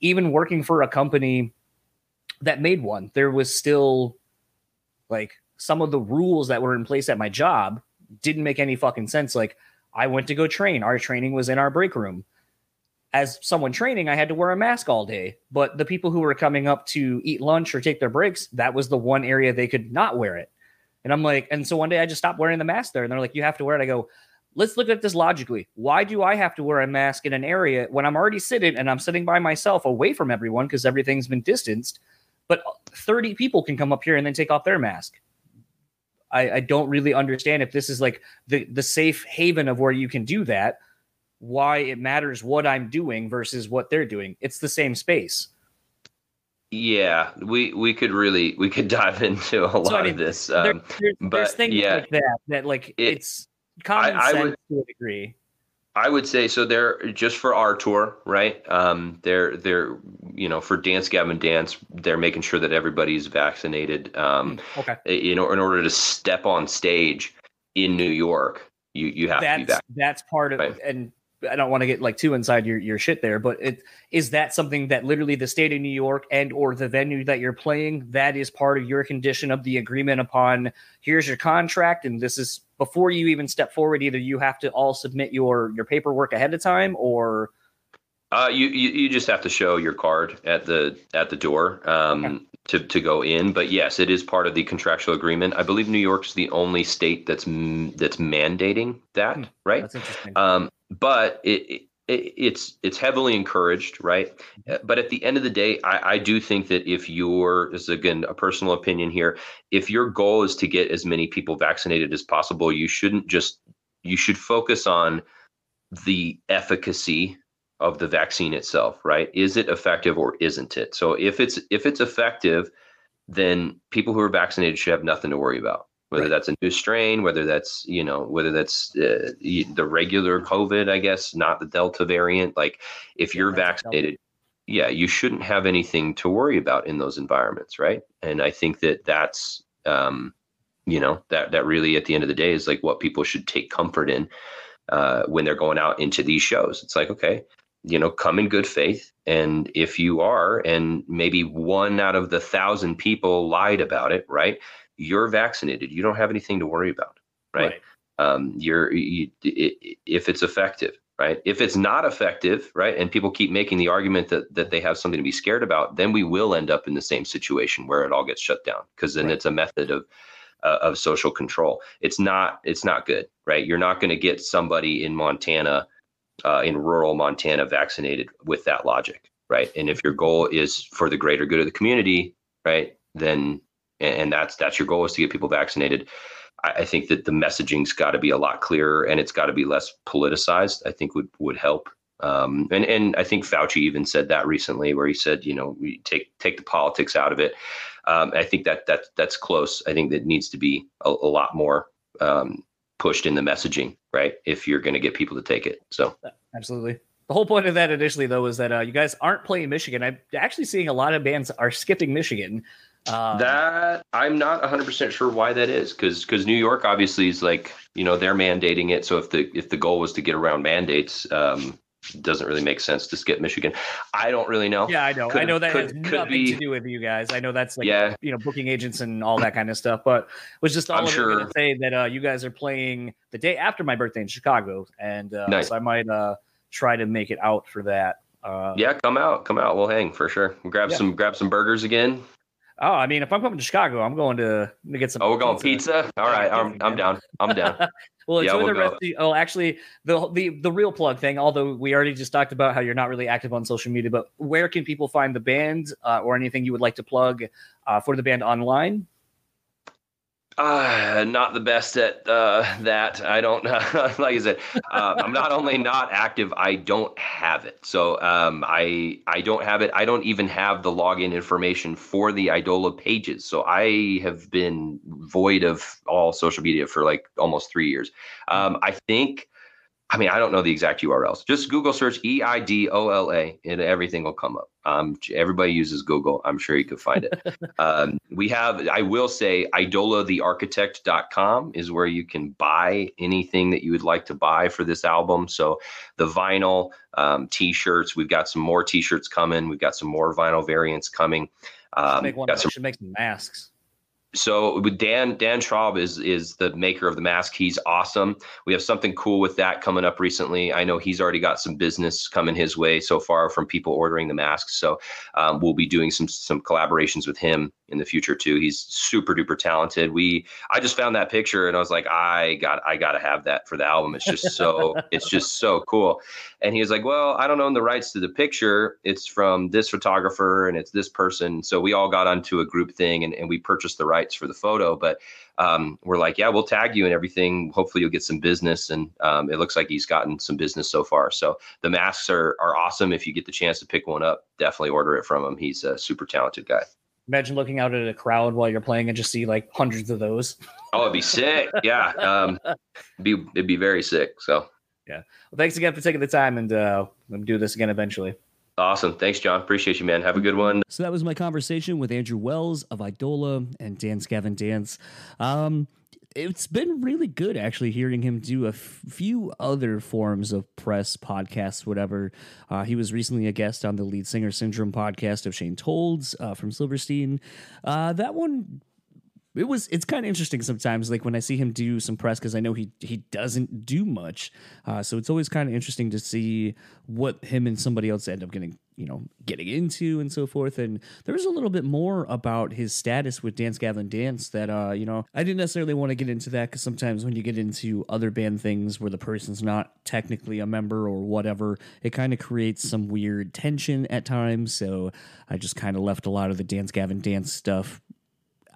even working for a company that made one there was still like some of the rules that were in place at my job didn't make any fucking sense like I went to go train. Our training was in our break room. As someone training, I had to wear a mask all day. But the people who were coming up to eat lunch or take their breaks, that was the one area they could not wear it. And I'm like, and so one day I just stopped wearing the mask there. And they're like, you have to wear it. I go, let's look at this logically. Why do I have to wear a mask in an area when I'm already sitting and I'm sitting by myself away from everyone because everything's been distanced? But 30 people can come up here and then take off their mask. I, I don't really understand if this is like the the safe haven of where you can do that why it matters what i'm doing versus what they're doing it's the same space yeah, we we could really we could dive into a lot I mean, of this. there, Um, there's, there's but, things yeah. like that that like It- it's common I- I sense would- to a degree I would say so. They're just for our tour, right? Um, they're they're you know for Dance Gavin Dance, they're making sure that everybody's vaccinated. Um, okay you know, in order to step on stage in New York, you you have to be that's vaccinated. that's part of Right. and I don't want to get like too inside your, your shit there, but it is that something that literally the state of New York and or the venue that you're playing that is part of your condition of the agreement upon here's your contract and this is before you even step forward either you have to all submit your your paperwork ahead of time or Uh, you, you you just have to show your card at the at the door um, Okay. to to go in. But yes, it is part of the contractual agreement. I believe New York's the only state that's m- that's mandating that, Hmm. right? that's interesting. Um, but it, it it's it's heavily encouraged, right? Uh, But at the end of the day, I, I do think that if you're this is again a personal opinion here, if your goal is to get as many people vaccinated as possible, you shouldn't just you should focus on the efficacy of the vaccine itself, right? Is it effective or isn't it? So if it's if it's effective, then people who are vaccinated should have nothing to worry about. Whether right. that's a new strain, whether that's you know whether that's uh, the regular COVID, I guess, not the Delta variant. Like if you're yeah, vaccinated, yeah, you shouldn't have anything to worry about in those environments, right? And I think that that's um, you know that that really at the end of the day is like what people should take comfort in uh, when they're going out into these shows. It's like okay, you know, come in good faith. And if you are, and maybe one out of the thousand people lied about it, right? You're vaccinated. You don't have anything to worry about, right? right. Um, you're you, if it's effective, right? If it's not effective, right, and people keep making the argument that that they have something to be scared about, then we will end up in the same situation where it all gets shut down because then right. it's a method of uh, of social control. It's not it's not good, right? You're not going to get somebody in Montana uh, in rural Montana vaccinated with that logic, right? And if your goal is for the greater good of the community, right, then and that's that's your goal is to get people vaccinated. I, think that the messaging's got to be a lot clearer and it's got to be less politicized. I think would would help. Um, and and I think Fauci even said that recently, where he said, you know, we take take the politics out of it. Um, I think that that that's close. I think that needs to be a, a lot more um, pushed in the messaging, right? If you're going to get people to take it. So absolutely. The whole point of that initially, though, was that uh, you guys aren't playing Michigan. I'm actually seeing a lot of bands are skipping Michigan. Um, that I'm not 100 percent sure why that is, because because New York obviously is like you know they're mandating it. So if the if the goal was to get around mandates, um, doesn't really make sense to skip Michigan. I don't really know. Yeah, I know. Could, I know that could, has nothing be, to do with you guys. I know that's like yeah. you know booking agents and all that kind of stuff. But was just all I'm sure. to say that uh, you guys are playing the day after my birthday in Chicago, and uh, nice. so I might uh, try to make it out for that. Uh, yeah, come out, come out. We'll hang for sure. We'll grab yeah. some grab some burgers again. Oh, I mean, if I'm coming to Chicago, I'm going to, to get some. Oh, we're going pizza. pizza? All right, I'm, I'm down. I'm down. well, enjoy yeah, we'll the rest. The, oh, actually, the the the real plug thing. Although we already just talked about how you're not really active on social media, but where can people find the band uh, or anything you would like to plug uh, for the band online? Uh, not the best at uh, that. I don't like I said. Uh, I'm not only not active, I don't have it. So um, I I don't have it. I don't even have the login information for the Eidola pages. So I have been void of all social media for like almost three years. Um, I think I mean, I don't know the exact URLs. Just Google search E I D O L A, and everything will come up. Um, everybody uses Google. I'm sure you could find it. um, we have, I will say, idolathearchitect.com is where you can buy anything that you would like to buy for this album. So the vinyl, um, t-shirts. We've got some more t-shirts coming. We've got some more vinyl variants coming. Um, make one. Some, should make some masks so with Dan Dan Traub is is the maker of the mask. He's awesome. We have something cool with that coming up recently. I know he's already got some business coming his way so far from people ordering the masks. So um, we'll be doing some some collaborations with him in the future too. He's super duper talented. We I just found that picture and I was like, I got I got to have that for the album. It's just so it's just so cool. And he was like, Well, I don't own the rights to the picture. It's from this photographer and it's this person. So we all got onto a group thing and, and we purchased the rights for the photo. But um, we're like, Yeah, we'll tag you and everything. Hopefully you'll get some business. And um, it looks like he's gotten some business so far. So the masks are are awesome. If you get the chance to pick one up, definitely order it from him. He's a super talented guy. Imagine looking out at a crowd while you're playing and just see like hundreds of those. Oh, it'd be sick. Yeah. Um, be it'd be very sick. So yeah. Well, thanks again for taking the time and uh, we'll do this again eventually. Awesome. Thanks, John. Appreciate you, man. Have a good one. So that was my conversation with Andrew Wells of Eidola and Dance Gavin Dance. Um, it's been really good actually hearing him do a f- few other forms of press podcasts whatever uh, he was recently a guest on the lead singer syndrome podcast of Shane Told's uh, from silverstein uh, that one it was it's kind of interesting sometimes like when i see him do some press because i know he he doesn't do much uh, so it's always kind of interesting to see what him and somebody else end up getting you know getting into and so forth and there's a little bit more about his status with dance gavin dance that uh you know i didn't necessarily want to get into that because sometimes when you get into other band things where the person's not technically a member or whatever it kind of creates some weird tension at times so i just kind of left a lot of the dance gavin dance stuff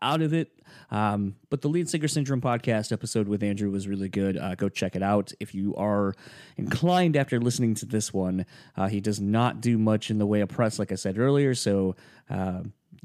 out of it. Um, but the Lead Singer Syndrome podcast episode with Andrew was really good. Uh, go check it out if you are inclined after listening to this one. Uh, he does not do much in the way of press, like I said earlier. So, uh,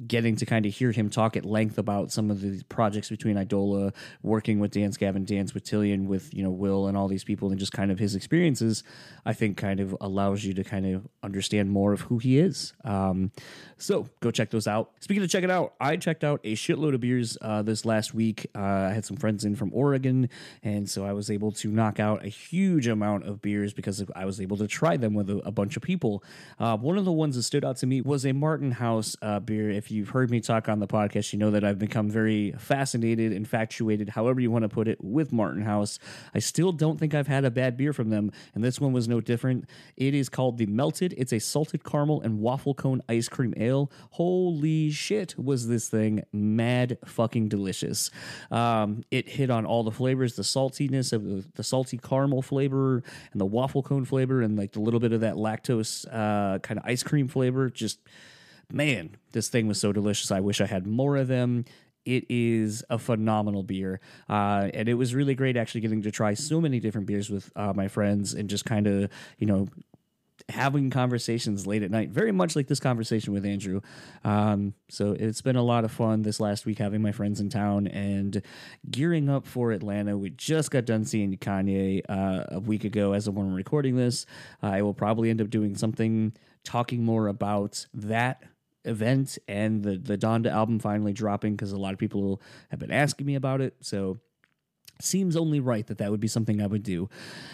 getting to kind of hear him talk at length about some of the projects between Eidola, working with Dance Gavin Dance with Tilian, with you know Will and all these people, and just kind of his experiences, I think kind of allows you to kind of understand more of who he is. Um, so go check those out. Speaking of check it out, I checked out a shitload of beers uh, this last week. Uh, I had some friends in from Oregon, and so I was able to knock out a huge amount of beers because I was able to try them with a, a bunch of people. Uh, one of the ones that stood out to me was a Martin House uh, beer. If you've heard me talk on the podcast, you know that I've become very fascinated, infatuated, however you want to put it, with Martin House. I still don't think I've had a bad beer from them, and this one was no different. It is called the Melted. It's a salted caramel and waffle cone ice cream ale. Holy shit, was this thing mad fucking delicious! Um, it hit on all the flavors, the saltiness of the, the, salty caramel flavor and the waffle cone flavor, and like the little bit of that lactose uh, kind of ice cream flavor. Just man, this thing was so delicious. I wish I had more of them. It is a phenomenal beer. Uh, and it was really great actually getting to try so many different beers with uh, my friends and just kind of, you know, having conversations late at night, very much like this conversation with Andrew. Um, so it's been a lot of fun this last week having my friends in town and gearing up for Atlanta. We just got done seeing Kanye uh, a week ago as of when we're recording this. I will probably end up doing something talking more about that event and the the Donda album finally dropping because a lot of people have been asking me about it. So seems only right that that would be something I would do.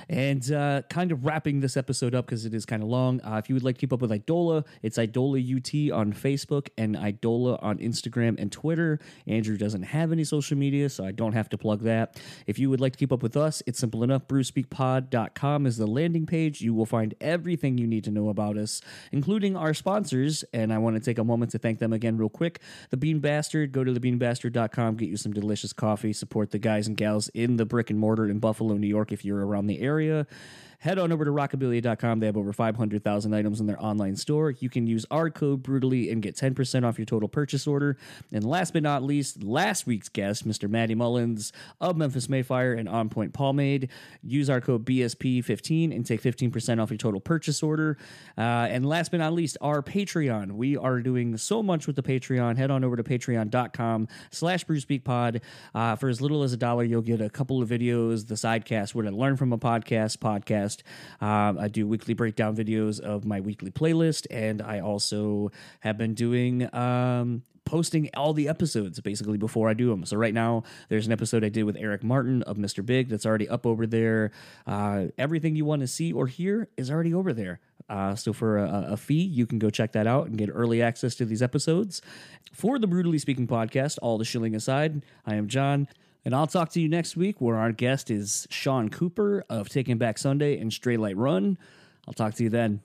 And uh, kind of wrapping this episode up because it is kind of long. Uh, if you would like to keep up with Eidola, it's Eidola UT on Facebook and Eidola on Instagram and Twitter. Andrew doesn't have any social media, so I don't have to plug that. If you would like to keep up with us, it's simple enough. BrewSpeakPod.com is the landing page. You will find everything you need to know about us, including our sponsors. And I want to take a moment to thank them again, real quick. The Bean Bastard. Go to thebeanbastard.com, get you some delicious coffee, support the guys and gals in the brick and mortar in Buffalo, New York, if you're around the area head on over to rockabilia.com. They have over 500,000 items in their online store. You can use our code brutally and get 10% off your total purchase order. And last but not least, last week's guest, Mr. Matty Mullins of Memphis May Fire and On Point Pomade. Use our code BSP15 and take 15% off your total purchase order. Uh, and last but not least, our Patreon. We are doing so much with the Patreon. Head on over to patreon.com slash brewspeakpod. Uh, for as little as a dollar, you'll get a couple of videos, the sidecast, where to learn from a podcast, podcast, podcast. Um, I do weekly breakdown videos of my weekly playlist, and I also have been doing um, posting all the episodes basically before I do them. So right now, there's an episode I did with Eric Martin of Mr. Big that's already up over there. Uh, everything you want to see or hear is already over there. Uh, so for a, a, fee, you can go check that out and get early access to these episodes. For the Brutally Speaking podcast, all the shilling aside, I am John. And I'll talk to you next week where our guest is Shaun Cooper of Taking Back Sunday and Straylight Run. I'll talk to you then.